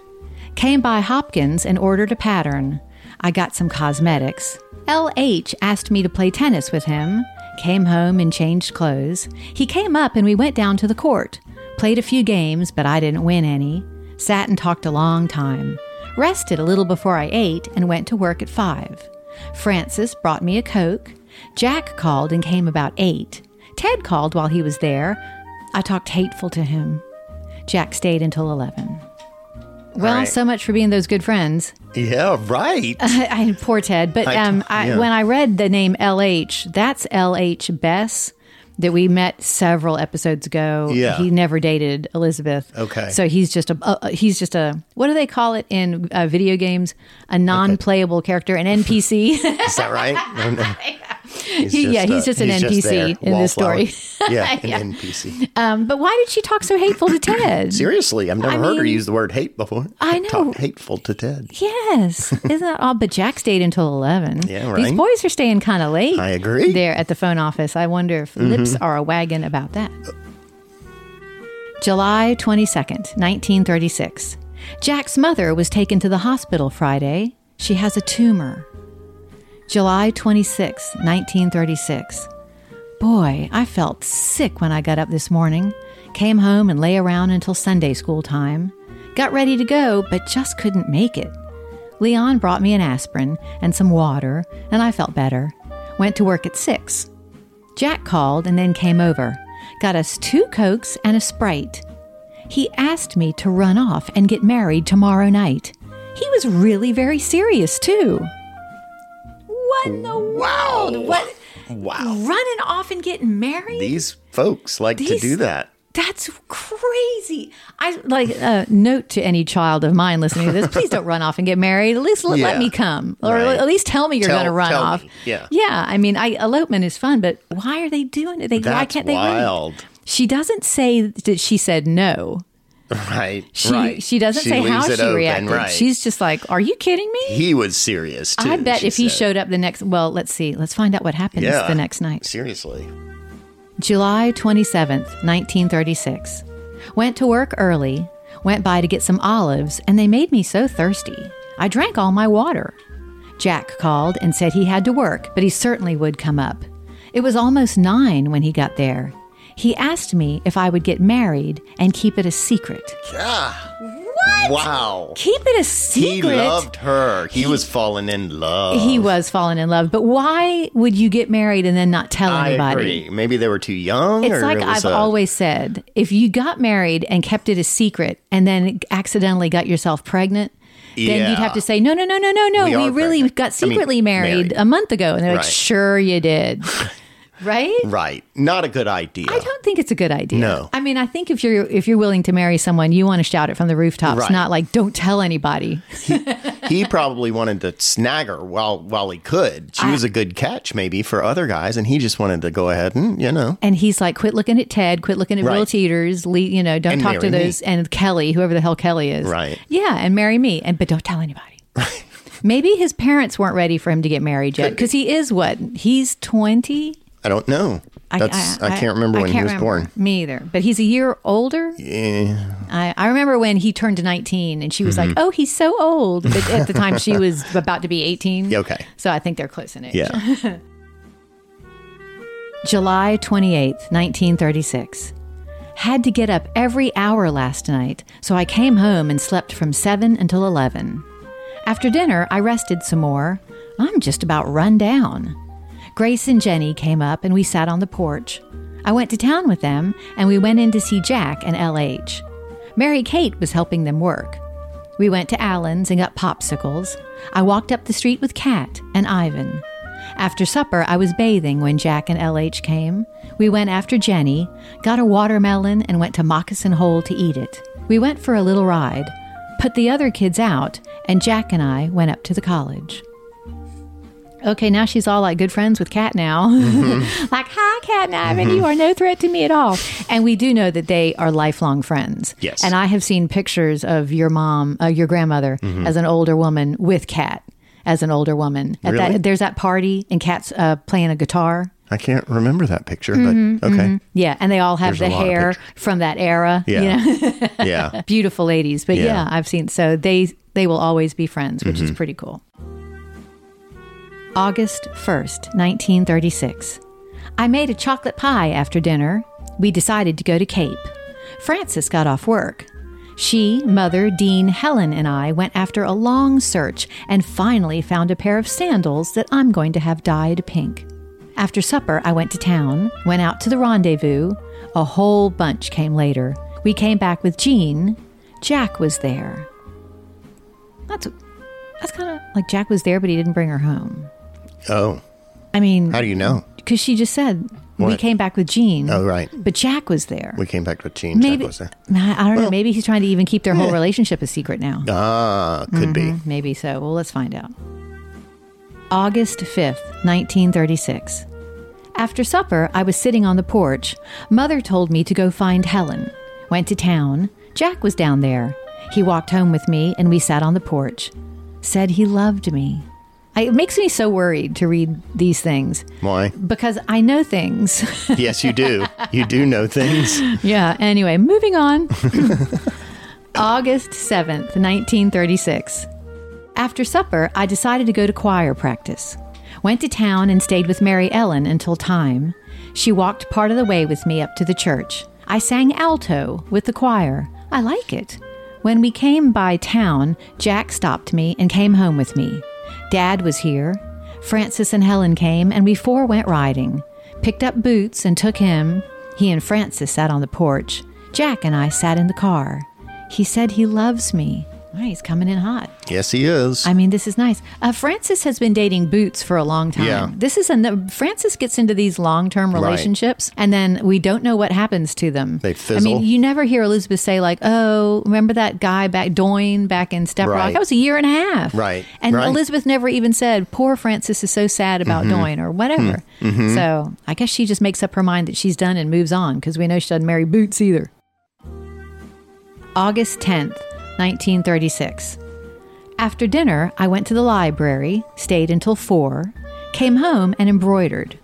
Came by Hopkins and ordered a pattern. I got some cosmetics. LH asked me to play tennis with him. Came home and changed clothes. He came up and we went down to the court. Played a few games, but I didn't win any. Sat and talked a long time. Rested a little before I ate and went to work at 5. Francis brought me a Coke. Jack called and came about 8. Ted called while he was there. I talked hateful to him. Jack stayed until 11. Well, right. so much for being those good friends. Yeah, right. I, poor Ted. But um, I, yeah. when I read the name LH, that's LH Bess that we met several episodes ago. Yeah. he never dated Elisabeth. Okay. so he's just a uh, he's just a what do they call it in uh, video games? A non-playable character, an NPC. Is that right? No, no. He's He- yeah, just, he's uh, just an he's NPC there, in this story. yeah, an Yeah. NPC. um, but why did she talk so hateful to Ted? Seriously, I've never I heard her use the word hate before. I know. Talk hateful to Ted. Yes, isn't that all? But Jack stayed until eleven. Yeah, right. These boys are staying kind of late. I agree. There at the phone office, I wonder if lips Mhm. are a wagon about that. July twenty second, nineteen thirty six. Jack's mother was taken to the hospital Friday. She has a tumor. July 26, 1936. Boy, I felt sick when I got up this morning. Came home and lay around until Sunday school time. Got ready to go, but just couldn't make it. Leon brought me an aspirin and some water, and I felt better. Went to work at 6. Jack called and then came over. Got us two Cokes and a Sprite. He asked me to run off and get married tomorrow night. He was really very serious, too. What in the world? What? Wow. Running off and getting married? These folks like to do that. That's crazy. I like a note to any child of mine listening to this. Please don't run off and get married. At least let, let me come, or Right. at least tell me you're going to run off. me. Yeah. yeah. I mean, I, elopement is fun, but why are they doing it? They, why can't they wait? wild. She doesn't say that she said no. Right. She right. she doesn't say how she open, reacted. Right. She's just like, "Are you kidding me?" he was serious too. I bet she if he showed up the next, well, let's see, let's find out what happens yeah. the next night. Seriously. July 27th, 1936. Went to work early, went by to get some olives, and they made me so thirsty. I drank all my water. Jack called and said he had to work, but he certainly would come up. It was almost nine when he got there. He asked me if I would get married and keep it a secret. Yeah. What? Wow. Keep it a secret. He loved her. He, was falling in love. He was falling in love, but why would you get married and then not tell I anybody? agree. Maybe they were too young. It's or like it I've a- always said if you got married and kept it a secret and then accidentally got yourself pregnant, then Yeah. you'd have to say, no, no, no, no, no, no. We We, really pregnant. got I mean, secretly married, married. a month ago. And they're like, sure you did. right? Right. Not a good idea. I don't think it's a good idea. No. I mean, I think if you're if you're willing to marry someone, you want to shout it from the rooftops, Right. not like don't tell anybody. he probably wanted to snag her while while he could. She was a good catch, maybe for other guys, and he just wanted to go ahead and you know. And he's like, quit looking at Ted, quit looking at Will Right. Teeters, le- you know, don't And talk to marry me. those, and Kelly, whoever the hell Kelly is. Right. Yeah, and marry me, and but don't tell anybody. Maybe his parents weren't ready for him to get married yet, because he is what he's twenty. I don't know. That's I, can't remember I when can't he was remember. born. Me either, but he's a year older. Yeah. I, I remember when he turned 19 and she was Mhm. like, oh, he's so old. But at the time, she was about to be 18. Okay. So I think they're close in age. Yeah. July 28th, 1936. Had to get up every hour last night, so I came home and slept from 7 until 11. After dinner, I rested some more. I'm just about run down. Grace and Jenny came up and we sat on the porch. I went to town with them and we went in to see Jack and LH. Mary Kate was helping them work. We went to Allen's and got popsicles. I walked up the street with Kat and Ivan. After supper, I was bathing when Jack and LH came. We went after Jenny, got a watermelon, and went to Moccasin Hole to eat it. We went for a little ride, put the other kids out, and Jack and I went up to the college. Okay, now she's all like good friends with Kat now. like, hi, Kat and Ivan, you are no threat to me at all. And we do know that they are lifelong friends. Yes. And I have seen pictures of your mom, uh, your grandmother, Mhm. as an older woman with Kat, as an older woman. At Really? that, there's that party, and Kat's uh, playing a guitar. I can't remember that picture, but okay. mhm. Yeah, and they all have There's the hair from that era. you Yeah. know? Yeah. Beautiful ladies. But Yeah. yeah. I've seen so they they will always be friends, which is Mhm. pretty cool. August 1st, 1936. I made a chocolate pie after dinner. We decided to go to Cape. Frances got off work. She, Mother, Dean, Helen, and I went after a long search and finally found a pair of sandals that I'm going to have dyed pink. After supper, I went to town, went out to the rendezvous. A whole bunch came later. We came back with Jean. Jack was there. That's that's kind of like Jack was there, but he didn't bring her home. Oh, I mean, how do you know? because she just said we came back with Jean. Oh, right. But Jack was there. We came back with Gene. maybe Jack was there. I I don't know. Maybe he's trying to even keep their whole relationship a secret now. Ah, could be. Mhm, Maybe so. Well, let's find out. August 5th, 1936. After supper, I was sitting on the porch. Mother told me to go find Helen. Went to town. Jack was down there. He walked home with me and we sat on the porch. Said he loved me. I, it makes me so worried to read these things Why? because I know things. yes, you do. You do know things. yeah, anyway, moving on. August 7th, 1936. After supper, I decided to go to choir practice. Went to town and stayed with Mary Ellen until time. She walked part of the way with me up to the church. I sang alto with the choir. I like it. When we came by town, Jack stopped me and came home with me. Dad was here. Frances and Helen came, and we four went riding. Picked up Boots and took him. He and Frances sat on the porch. Jack and I sat in the car. He said he loves me. Oh, he's coming in hot. Yes, he is. I mean, this is nice. Uh, Frances has been dating Boots for a long time. Yeah. This is a Frances gets into these long term Right. relationships, and then we don't know what happens to them. They fizzle. I mean, you never hear Elisabeth say like, "Oh, remember that guy back Doyne back in Steprock? That was a year and a half." Right, And right. Elisabeth never even said, "Poor Frances is so sad about Mhm. Doyne" or whatever. Hmm. Mhm. So I guess she just makes up her mind that she's done and moves on because we know she doesn't marry Boots either. August 10th, 1936. After dinner, I went to the library, stayed until 4, came home and embroidered.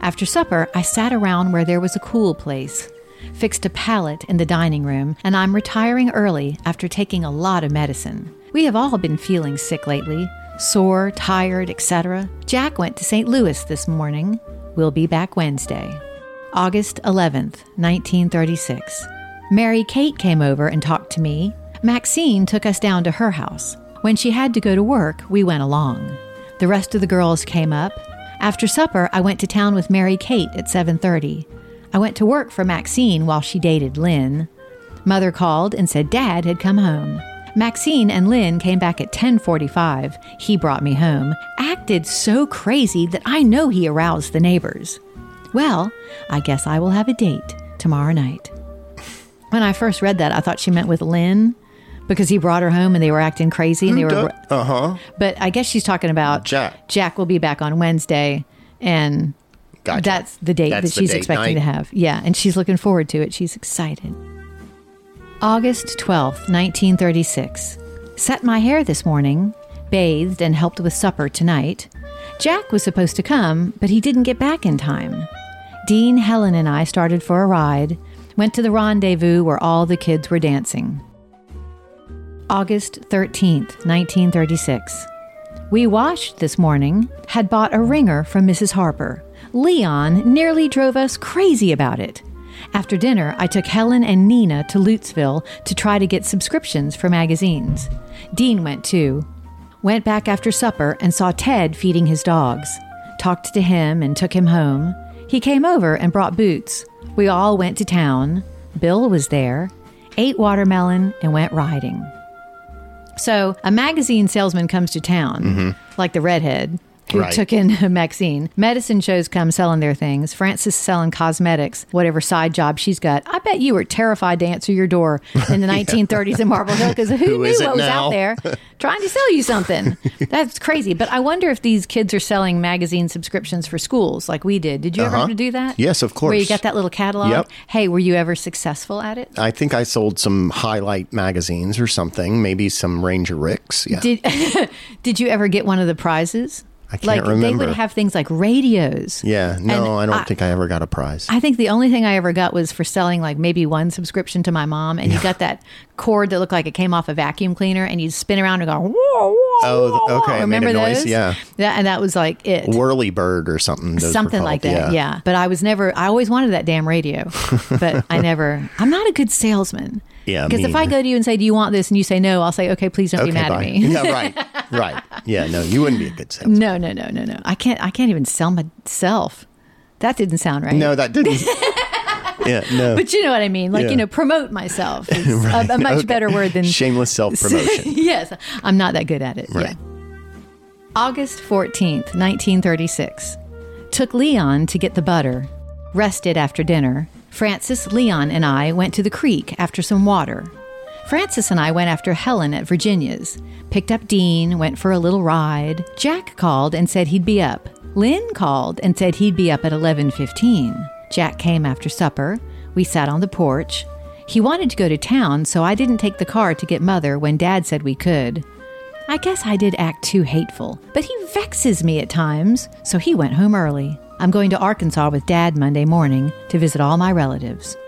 After supper, I sat around where there was a cool place, fixed a pallet in the dining room, and I'm retiring early after taking a lot of medicine. We have all been feeling sick lately sore, tired, etc. Jack went to St. Louis this morning. We'll be back Wednesday. August 11th, 1936. Mary Kate came over and talked to me. Maxine took us down to her house. When she had to go to work, we went along. The rest of the girls came up. After supper, I went to town with Mary Kate at 7:30. I went to work for Maxine while she dated Lynn. Mother called and said Dad had come home. Maxine and Lynn came back at 10:45. He brought me home. Acted so crazy that I know he aroused the neighbors. Well, I guess I will have a date tomorrow night. When I first read that, I thought she meant with Lynn because he brought her home and they were acting crazy and they were Uh huh. but I guess she's talking about Jack. Jack will be back on Wednesday and Gotcha. that's the date That's that she's date expecting night. to have. Yeah, and she's looking forward to it. She's excited. August 12th, 1936. Set my hair this morning, bathed and helped with supper tonight. Jack was supposed to come, but he didn't get back in time. Dean, Helen, and I started for a ride, went to the rendezvous where all the kids were dancing. August 13th, 1936. We washed this morning, had bought a wringer from Mrs. Harper. Leon nearly drove us crazy about it. After dinner, I took Helen and Nina to Lutesville to try to get subscriptions for magazines. Dean went too. Went back after supper and saw Ted feeding his dogs. Talked to him and took him home. He came over and brought boots. We all went to town. Bill was there, ate watermelon, and went riding. So a magazine salesman comes to town, mm-hmm. like the redhead who Right. took in Maxine. Medicine shows come selling their things. Frances selling cosmetics, whatever side job she's got. I bet you were terrified to answer your door in the 1930s in Marble Hill because who, Who knew what was now? out there trying to sell you something. That's crazy. But I wonder if these kids are selling magazine subscriptions for schools like we did. Did you ever Uh-huh. have to do that? Yes, of course. Where you got that little catalog? Yep. Hey, were you ever successful at it? I think I sold some highlight magazines or something, maybe some Ranger Ricks. Yeah. Did Did you ever get one of the prizes? I can't like they would have things like radios. yeah. No, And I don't I- think I ever got a prize. I think the only thing I ever got was for selling like maybe one subscription to my mom, and you got that cord that looked like it came off a vacuum cleaner, and you'd spin around and go, whoa, whoa, Oh, whoa. okay, made Remember a noise? those? Yeah. That, and that was like it. Whirly Bird or something. those Something like that, yeah. But I was never. I always wanted that damn radio, but I never. I'm not a good salesman. Yeah, Because if I go to you and say, "Do you want this?" and you say no, I'll say, "Okay, please don't be mad bye. at me." yeah, right, right. Yeah, no, you wouldn't be a good salesman. no, no, no, no, no. I can't. I can't even sell myself. That didn't sound right. No, that didn't. yeah, no. But you know what I mean. Like Yeah. you know, promote myself is Right, a, a much okay. better word than Shameless self-promotion. yes, I'm not that good at it. Right. Yeah. August 14th, 1936. Took Leon to get the butter. Rested after dinner. Frances, Leon, and I went to the creek after some water. Frances and I went after Helen at Virginia's. Picked up Dean, went for a little ride. Jack called and said he'd be up. Lynn called and said he'd be up at 11:15. Jack came after supper. We sat on the porch. He wanted to go to town, so I didn't take the car to get Mother when Dad said we could. I guess I did act too hateful, but he vexes me at times, so he went home early. I'm going to Arkansas with Dad Monday morning to visit all my relatives.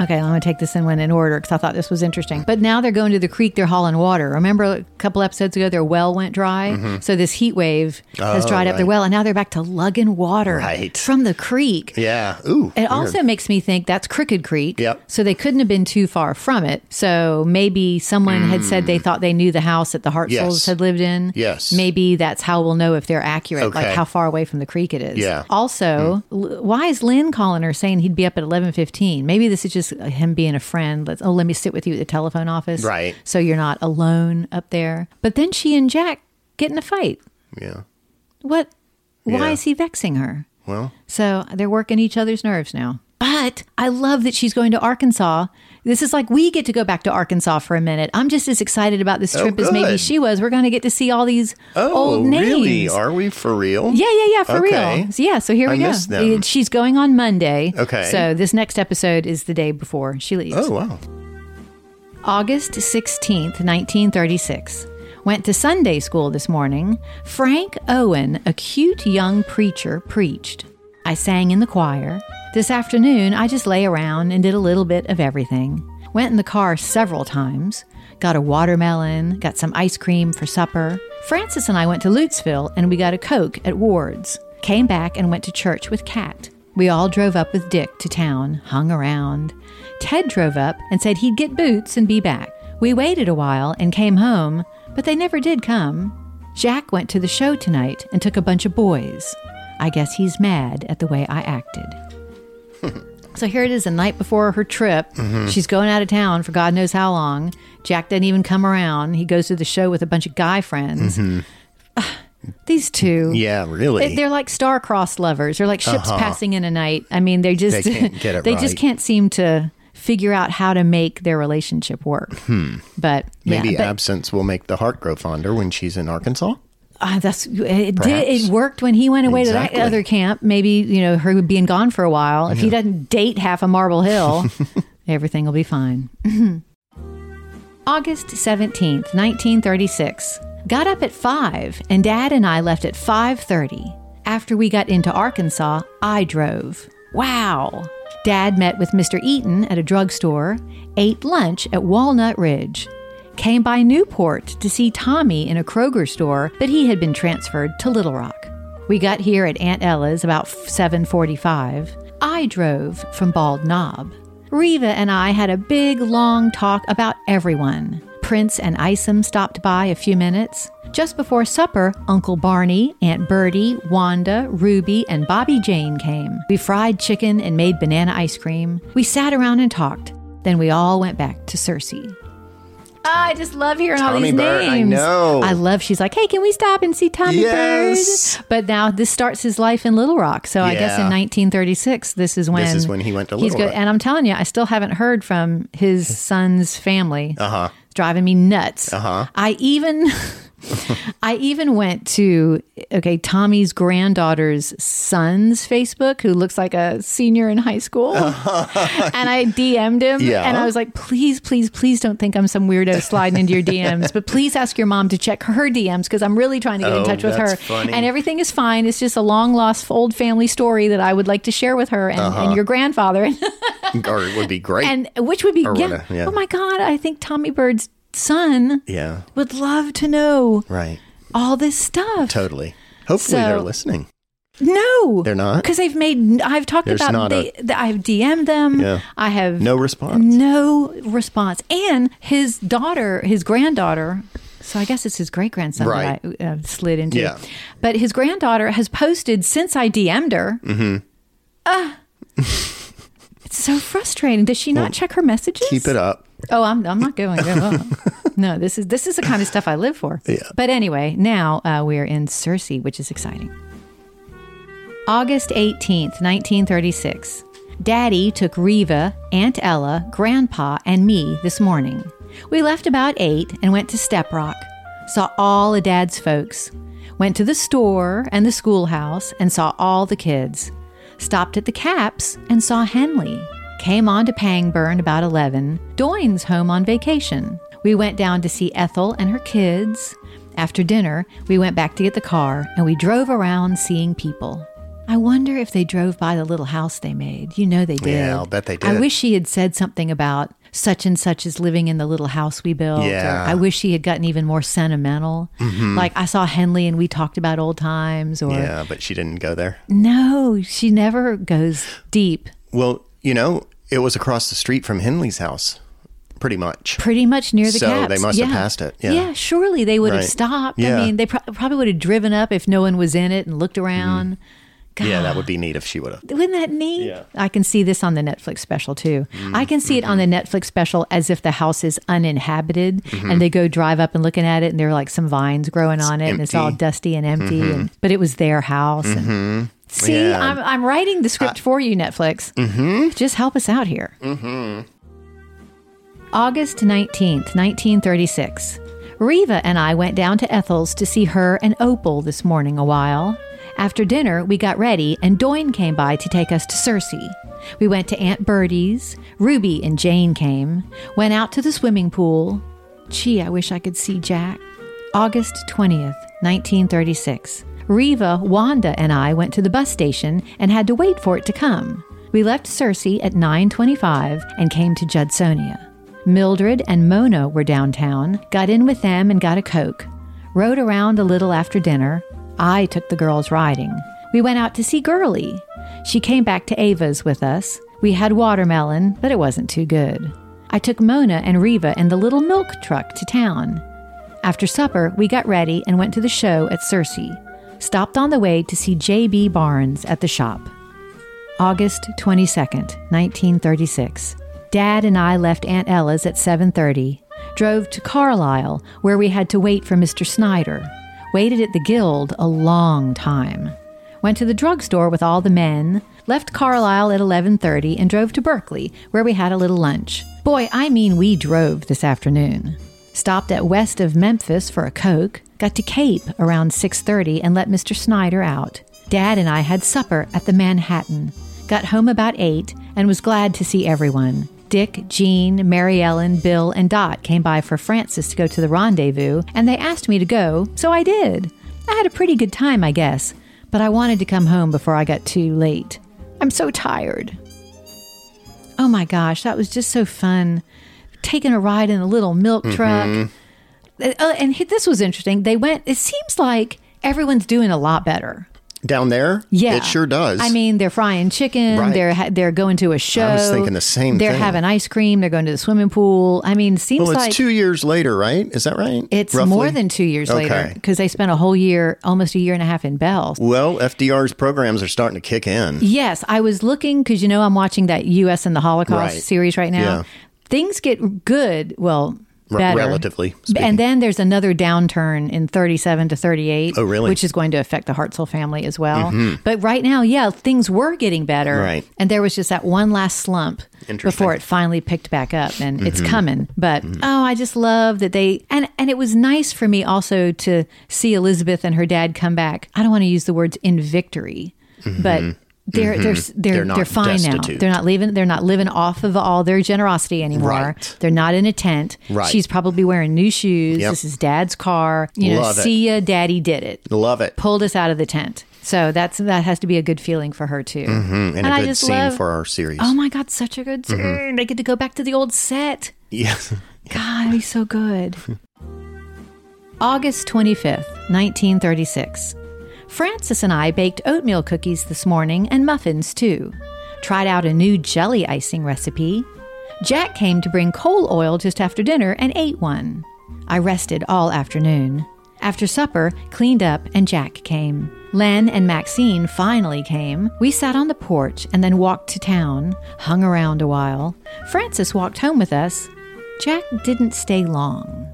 Okay, I'm going to take this in one in order because I thought this was interesting. But now they're going to the creek, they're hauling water. Remember a couple episodes ago, their well went dry? Mhm. So this heat wave has Oh, dried up their well, and now they're back to lugging water Right. from the creek. Yeah. Ooh. It weird. also makes me think that's Crooked Creek. Yep. So they couldn't have been too far from it. So maybe someone had said they thought they knew the house that the Hmm. Yes. had lived in. Yes. Maybe that's how we'll know if they're accurate, like how far away from the creek it is. Yeah. Also, L- why is Lynn calling her saying he'd be up at eleven fifteen? Maybe this is just him being a friend. Let's oh, let me sit with you at the telephone office. Right. So you're not alone up there. But then she and Jack get in a fight. Yeah. What? Why Yeah. is he vexing her? Well, So they're working each other's nerves now. But I love that she's going to Arkansas. This is like we get to go back to Arkansas for a minute. I'm just as excited about this Oh, trip as maybe she was. We're going to get to see all these oh, old names. really? Are we for real? Yeah, yeah, yeah, for Okay. real. So, yeah, so here we I go. She's going on Monday. Okay. So this next episode is the day before she leaves. Oh, wow. August 16th, 1936. Went to Sunday school this morning. Frank Owen, a cute young preacher, preached. I sang in the choir. This afternoon, I just lay around and did a little bit of everything. Went in the car several times. Got a watermelon, got some ice cream for supper. Frances and I went to Lutesville and we got a Coke at Ward's. Came back and went to church with Kat. We all drove up with Dick to town, hung around. Ted drove up and said he'd get boots and be back. We waited a while and came home, but they never did come. Jack went to the show tonight and took a bunch of boys. I guess he's mad at the way I acted. so here it is, the night before her trip. Mhm. She's going out of town for God knows how long. Jack doesn't even come around. He goes to the show with a bunch of guy friends. Mhm. These two. Yeah, really. They're like star-crossed lovers. They're like ships Uh-huh. passing in a night. I mean, they just They can't they just can't seem to figure out how to make their relationship work. Hmm. But Maybe but, absence will make the heart grow fonder when she's in Arkansas. Ah, that's it. Did it worked when he went away to that other camp? Maybe you know her being gone for a while. If he doesn't date half of Marble Hill, everything will be fine. August seventeenth, nineteen thirty-six. Got up at five, and Dad and I left at five thirty. After we got into Arkansas, I drove. Wow. Dad met with Mr. Eaton at a drugstore, ate lunch at Walnut Ridge, came by Newport to see Tommy in a Kroger store, but he had been transferred to Little Rock. We got here at Aunt Ella's about 7:45. I drove from Bald Knob. Reva and I had a big long talk about everyone. Prince and Isom stopped by a few minutes. Just before supper, Uncle Barney, Aunt Bertie, Wanda, Ruby, and Bobby Jane came. We fried chicken and made banana ice cream. We sat around and talked. Then we all went back to Searcy. I just love hearing all these Bird, I names. know. I love. She's like, "Hey, can we stop and see Tommy Yes. Bird?" But now this starts his life in Little Rock. So I guess in 1936, this is when This is when he went to he's Little Rock. And I'm telling you, I still haven't heard from his son's family. Uh huh. Driving me nuts. Uh huh. I even I even went to okay Tommy's granddaughter's son's Facebook, who looks like a senior in high school, and I DM'd him, Yeah. and I was like, please, please, please don't think I'm some weirdo sliding into your DMs, but please ask your mom to check her DMs because I'm really trying to get in Oh, touch with her, funny. and everything is fine. It's just a long lost old family story that I would like to share with her and, Uh-huh. and your grandfather, or it would be great. and which would be yeah, yeah. oh my god, I think Tommy Bird's son yeah. would love to know Right. all this stuff. Totally. Hopefully So- they're listening. No, They're not? because they've made. I've talked There's about. not They, th- I've DM'd them. Yeah. I have No response. No response. And his daughter, his granddaughter. So I guess it's his great grandson Right. that I uh, slid into. Yeah. But his granddaughter has posted since I DM'd her. Mm-hmm. It's so frustrating. Does she not check her messages? Keep it up. Oh, I'm, I'm not going. Oh, no, this is this is the kind of stuff I live for. Yeah. But anyway, now uh, we're in Searcy, which is exciting. August 18th, 1936. Daddy took Reva, Aunt Ella, Grandpa, and me this morning. We left about 8 and went to Steprock. Saw all of Dad's folks. Went to the store and the schoolhouse and saw all the kids. Stopped at the Caps and saw Henley. Came on to Pangburn about 11. Doyne's home on vacation. We went down to see Ethel and her kids. After dinner, we went back to get the car and we drove around seeing people. I wonder if they drove by the little house they made. You know they did. Yeah, I'll bet they did. I wish she had said something about such and such is living in the little house we built. Yeah. I wish she had gotten even more sentimental. Mhm. Like I saw Henley and we talked about old times or Yeah, but she didn't go there. no, she never goes deep. Well, you know, it was across the street from Henley's house, pretty much. Pretty much near the So caps. they must have passed it. Yeah. surely they would have stopped. Yeah. I mean, they pro- probably would have driven up if no one was in it and looked around. Yeah, that would be neat if she would have. Wouldn't that neat? Yeah. I can see this on the Netflix special too. I can see it on the Netflix special as if the house is uninhabited Mhm. and they go drive up and looking at it and there are like some vines growing on it and it's all dusty and empty. Mhm. And, but it was their house. And, hmm see, Yeah. I'm, I'm writing the script for you, Netflix. Mm-hmm. Just help us out here. Mm-hmm. August 19th, 1936. Reva and I went down to Ethel's to see her and Opal this morning a while. After dinner, we got ready and Doyne came by to take us to Searcy. We went to Aunt Bertie's. Ruby and Jane came. Went out to the swimming pool. Gee, I wish I could see Jack. August 20th, 1936. Reva, Wanda, and I went to the bus station and had to wait for it to come. We left Searcy at 9:25 and came to Judsonia. Mildred and Mona were downtown, got in with them and got a Coke. Rode around a little after dinner. I took the girls riding. We went out to see Girlie. She came back to Ava's with us. We had watermelon, but it wasn't too good. I took Mona and Reva in the little milk truck to town. After supper, we got ready and went to the show at Searcy. Stopped on the way to see J.B. Barnes at the shop. August 22nd, 1936. Dad and I left Aunt Ella's at 7:30. Drove to Carlisle where we had to wait for Mr. Snyder. Waited at the Guild a long time. Went to the drugstore with all the men, left Carlisle at 11:30 and drove to Brinkley where we had a little lunch. Boy, I mean we drove this afternoon. Stopped at west of Memphis for a Coke, got to Cape around 6:30 and let Mr. Snyder out. Dad and I had supper at the Manhattan. Got home about 8 and was glad to see everyone. Dick, Jean, Mary Ellen, Bill, and Dot came by for Frances to go to the rendezvous, and they asked me to go, so I did. I had a pretty good time, I guess, but I wanted to come home before I got too late. I'm so tired. Oh my gosh, that was just so fun. Taking a ride in a little milk truck. Mhm. Uh, and this was interesting. They went, it seems like everyone's doing a lot better. Down there? Yeah, It sure does. I mean, they're frying chicken. Right. They're they're going to a show. I was thinking the same They're thing. having ice cream. They're going to the swimming pool. I mean, seems well, it's like two years later, right? Is that right? it's Roughly? more than two years later because they spent a whole year, almost a year and a half in Bell. Well, FDR's programs are starting to kick in. Yes, I was looking because you know I'm watching that U.S. and the Holocaust Right. series right now. Yeah. Things get good. Well. Better. relatively speaking. And then there's another downturn in 37 to 38. Oh, really? Which is going to affect the Hartzell family as well. Mhm. But right now, yeah, things were getting better. Right. And there was just that one last slump before it finally picked back up and it's Mhm. coming. But Mm-hmm. oh, I just love that they and and it was nice for me also to see Elisabeth and her dad come back. I don't want to use the words in victory, but they're they're Mhm. they're They're they're, not fine now. They're not living they're not living off of all their generosity anymore. Right. They're not in a tent. Right. She's probably wearing new shoes. Yep. This is dad's car. You know, it. see ya, daddy did it. Love it. Pulled us out of the tent. So that's that has to be a good feeling for her too. Mhm. And, a I good just scene love- for our series. Oh my god, such a good scene. Mhm. They get to go back to the old set. Yes. God, it'd be so good. August 25th, 1936. Frances and I baked oatmeal cookies this morning and muffins too. Tried out a new jelly icing recipe. Jack came to bring coal oil just after dinner and ate one. I rested all afternoon. After supper, cleaned up, and Jack came. Len and Maxine finally came. We sat on the porch and then walked to town, hung around a while. Frances walked home with us. Jack didn't stay long.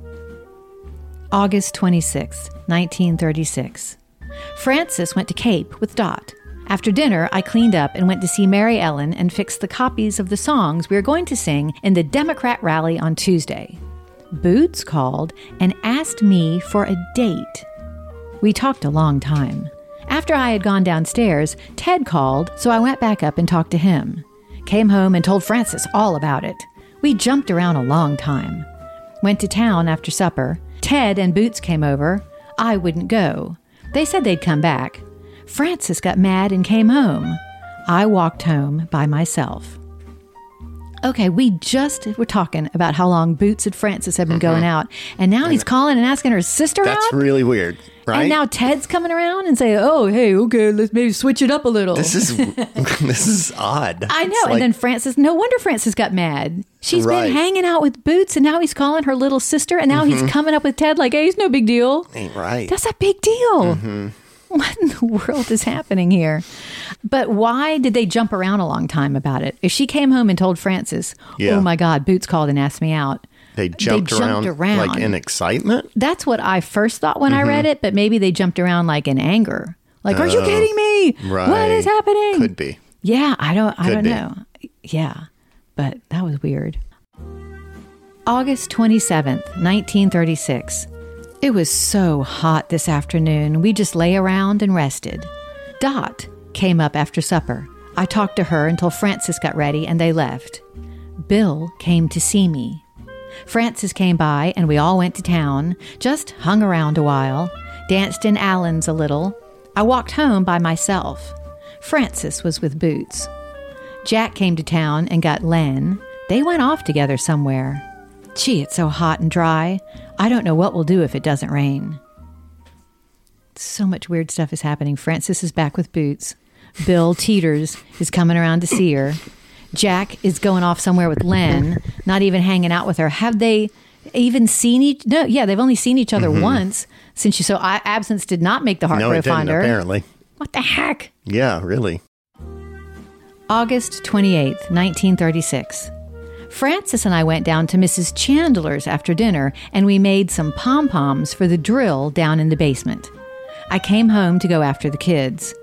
August 26, 1936. Frances went to Cape with Dot. After dinner, I cleaned up and went to see Mary Ellen and fixed the copies of the songs we are going to sing in the Democrat rally on Tuesday. Boots called and asked me for a date. We talked a long time. After I had gone downstairs, Ted called, so I went back up and talked to him. Came home and told Frances all about it. We jumped around a long time. Went to town after supper. Ted and Boots came over. I wouldn't go. They said they'd come back. Frances got mad and came home. I walked home by myself. Okay, we just were talking about how long Boots and Frances have been going out, and now he's calling and asking her sister Mm-hmm. That's out. really weird, right? And now Ted's coming around and saying, "Oh, hey, okay, let's maybe switch it up a little." this is this is odd. I know. It's and like- then Frances, no wonder Frances got mad. She's Right. been hanging out with Boots, and now he's calling her little sister, and now Mhm. he's coming up with Ted like, "Hey, he's no big deal." ain't right. That's a big deal. Mhm. What in the world is happening here? But why did they jump around a long time about it? If she came home and told Frances, Yeah. "Oh my God, Boots called and asked me out," They jumped, jumped around, around. like in excitement. that's what I first thought when I Mhm. read it. But maybe they jumped around like in anger, like, "Are you Oh, kidding me? What right. is happening?" Could be. Yeah, I don't I Could don't be. know. Yeah. But that was weird. August 27th, 1936. It was so hot this afternoon. We just lay around and rested. Dot came up after supper. I talked to her until Frances got ready and they left. Bill came to see me. Frances came by and we all went to town, just hung around a while, danced in Allen's a little. I walked home by myself. Frances was with Boots. Jack came to town and got Len. They went off together somewhere. Gee, it's so hot and dry. I don't know what we'll do if it doesn't rain. So much weird stuff is happening. Frances is back with Boots. Bill Teeters is coming around to see her. Jack is going off somewhere with Len, not even hanging out with her. Have they even seen each? No, yeah, they've only seen each other Mhm. once since she. So I, absence did not make the heart no, grow fonder. Apparently, What the heck? yeah, really. August 28th, 1936. Frances and I went down to Mrs. Chandler's after dinner and we made some pom poms for the drill down in the basement. I came home to go after the kids.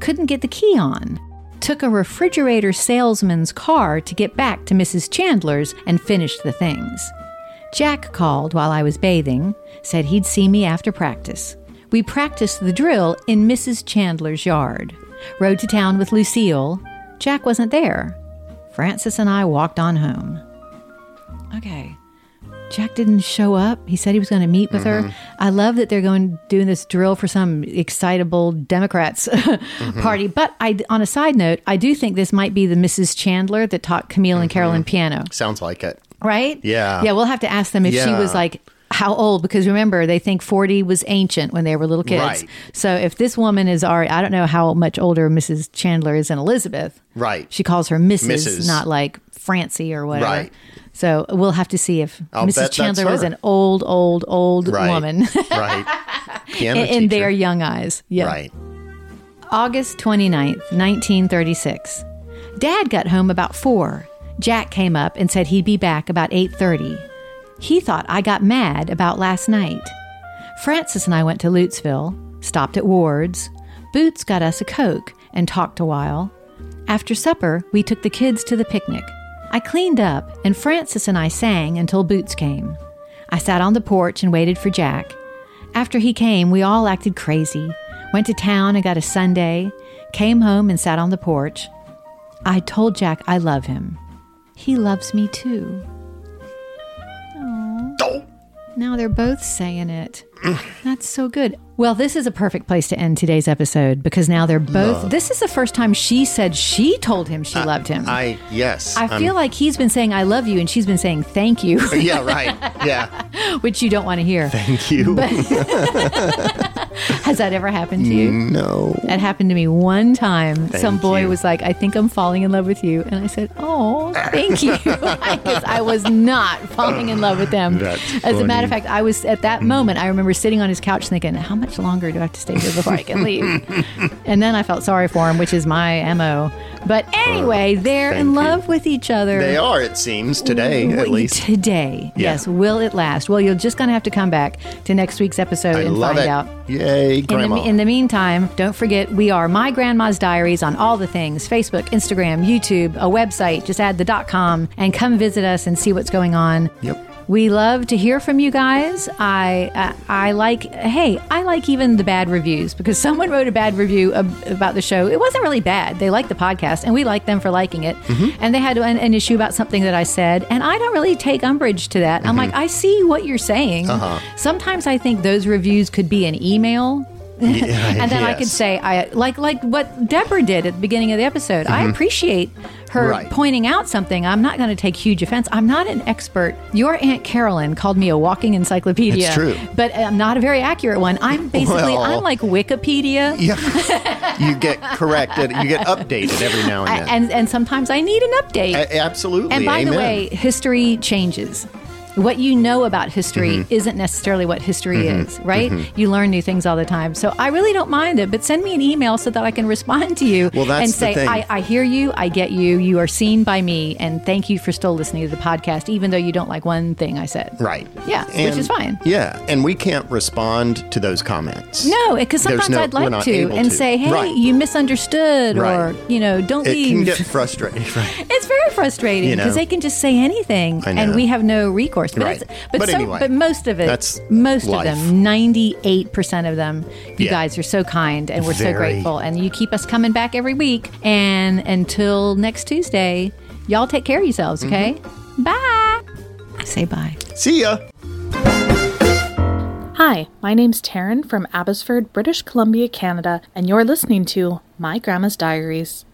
Couldn't get the key on. Took a refrigerator salesman's car to get back to Mrs. Chandler's and finish the things. Jack called while I was bathing, said he'd see me after practice. We practiced the drill in Mrs. Chandler's yard. Rode to town with Lucille. Jack wasn't there. Frances and I walked on home. Okay. Jack didn't show up. He said he was going to meet with her. Mhm. I love that they're going doing this drill for some excitable Democrats party. But I, on a side note, I do think this might be the Mrs. Chandler that taught Camille and Carolyn piano, Sounds like it. right? Yeah. Yeah, we'll have to ask them if she was like how old because remember they think 40 was ancient when they were little kids. Right. So if this woman is already I don't know how much older Mrs. Chandler is than Elisabeth. Right. She calls her Mrs. Mrs.. not like Francie or whatever. Right. So we'll have to see if I'll Mrs. Chandler was an old, old, old Right. woman right. In, in their young eyes. Yeah. Right. August 29th, 1936. Dad got home about 4. Jack came up and said he'd be back about 8:30. He thought I got mad about last night. Frances and I went to Lutesville, stopped at Ward's. Boots got us a Coke and talked a while. After supper, we took the kids to the picnic. I cleaned up, and Frances and I sang until Boots came. I sat on the porch and waited for Jack. After he came, we all acted crazy. Went to town and got a sundae. came home and sat on the porch. I told Jack I love him. He loves me too. Now they're both saying it. Mm. That's so good. Well, this is a perfect place to end today's episode because now they're both. Love. This is the first time she said she told him she loved him. I yes. I I'm- feel like he's been saying I love you and she's been saying thank you, yeah, right. Yeah. which you don't want to hear. Thank you. Has that ever happened to you? no. That happened to me one time. Thank Some boy you. was like, I think I'm falling in love with you. And I said, Oh, thank you. Because I was not falling in love with them. That's As a matter of fact, I was at that mm. moment, I remember sitting on his couch thinking, How much longer do I have to stay here before I can leave? and then I felt sorry for him, which is my MO. But anyway, they're in thank you. love with each other. They are, it seems, today at least. Today. Yeah. Yes. Will it last? Well, you're just going to have to come back to next week's episode I and love find it. out. Yay, In the, grandma. in the meantime, don't forget we are My Grandma's Diaries on all the things Facebook, Instagram, YouTube, a website. Just add the dot com and come visit us and see what's going on. Yep. We love to hear from you guys. I I, I like hey I like even the bad reviews because someone wrote a bad review ab- about the show. It wasn't really bad. They liked the podcast and we like them for liking it. Mm-hmm. And they had an, an issue about something that I said, and I don't really take umbrage to that. Mm-hmm. I'm like I see what you're saying. Uh-huh. Sometimes I think those reviews could be an email and then I could say, I like like what Deborah did at the beginning of the episode. I appreciate her. Right. pointing out something. I'm not going to take huge offense. I'm not an expert. Your aunt Carolyn called me a walking encyclopedia. It's true. but I'm not a very accurate one. I'm basically Well- I'm like Wikipedia. yeah. you get corrected. You get updated every now and I, then. and and sometimes I need an update. A- absolutely. and by Amen. the way, history changes. What you know about history Mm-hmm. isn't necessarily what history is, right? You learn new things all the time. So I really don't mind it, but send me an email so that I can respond to you Well, and say. I, I hear you, I get you, you are seen by me, and thank you for still listening to the podcast, even though you don't like one thing I said. Right. Yeah, which is fine. Yeah. And we can't respond to those comments. No, because sometimes no- I'd like to and to. say, hey, Right. you misunderstood, or, you know, don't It leave. can get frustrating. Right. It's very frustrating You because know. they can just say anything, and we have no recourse. But, Right. but, But so, anyway, but most of it, that's most life. of them, ninety-eight percent of them, you Yeah. guys are so kind, and we're so grateful, and you keep us coming back every week. And until next Tuesday, y'all take care of yourselves, okay? Mm-hmm. Bye. I say bye. See ya. Hi, my name's Taryn from Abbotsford, British Columbia, Canada, and you're listening to My Grandma's Diaries.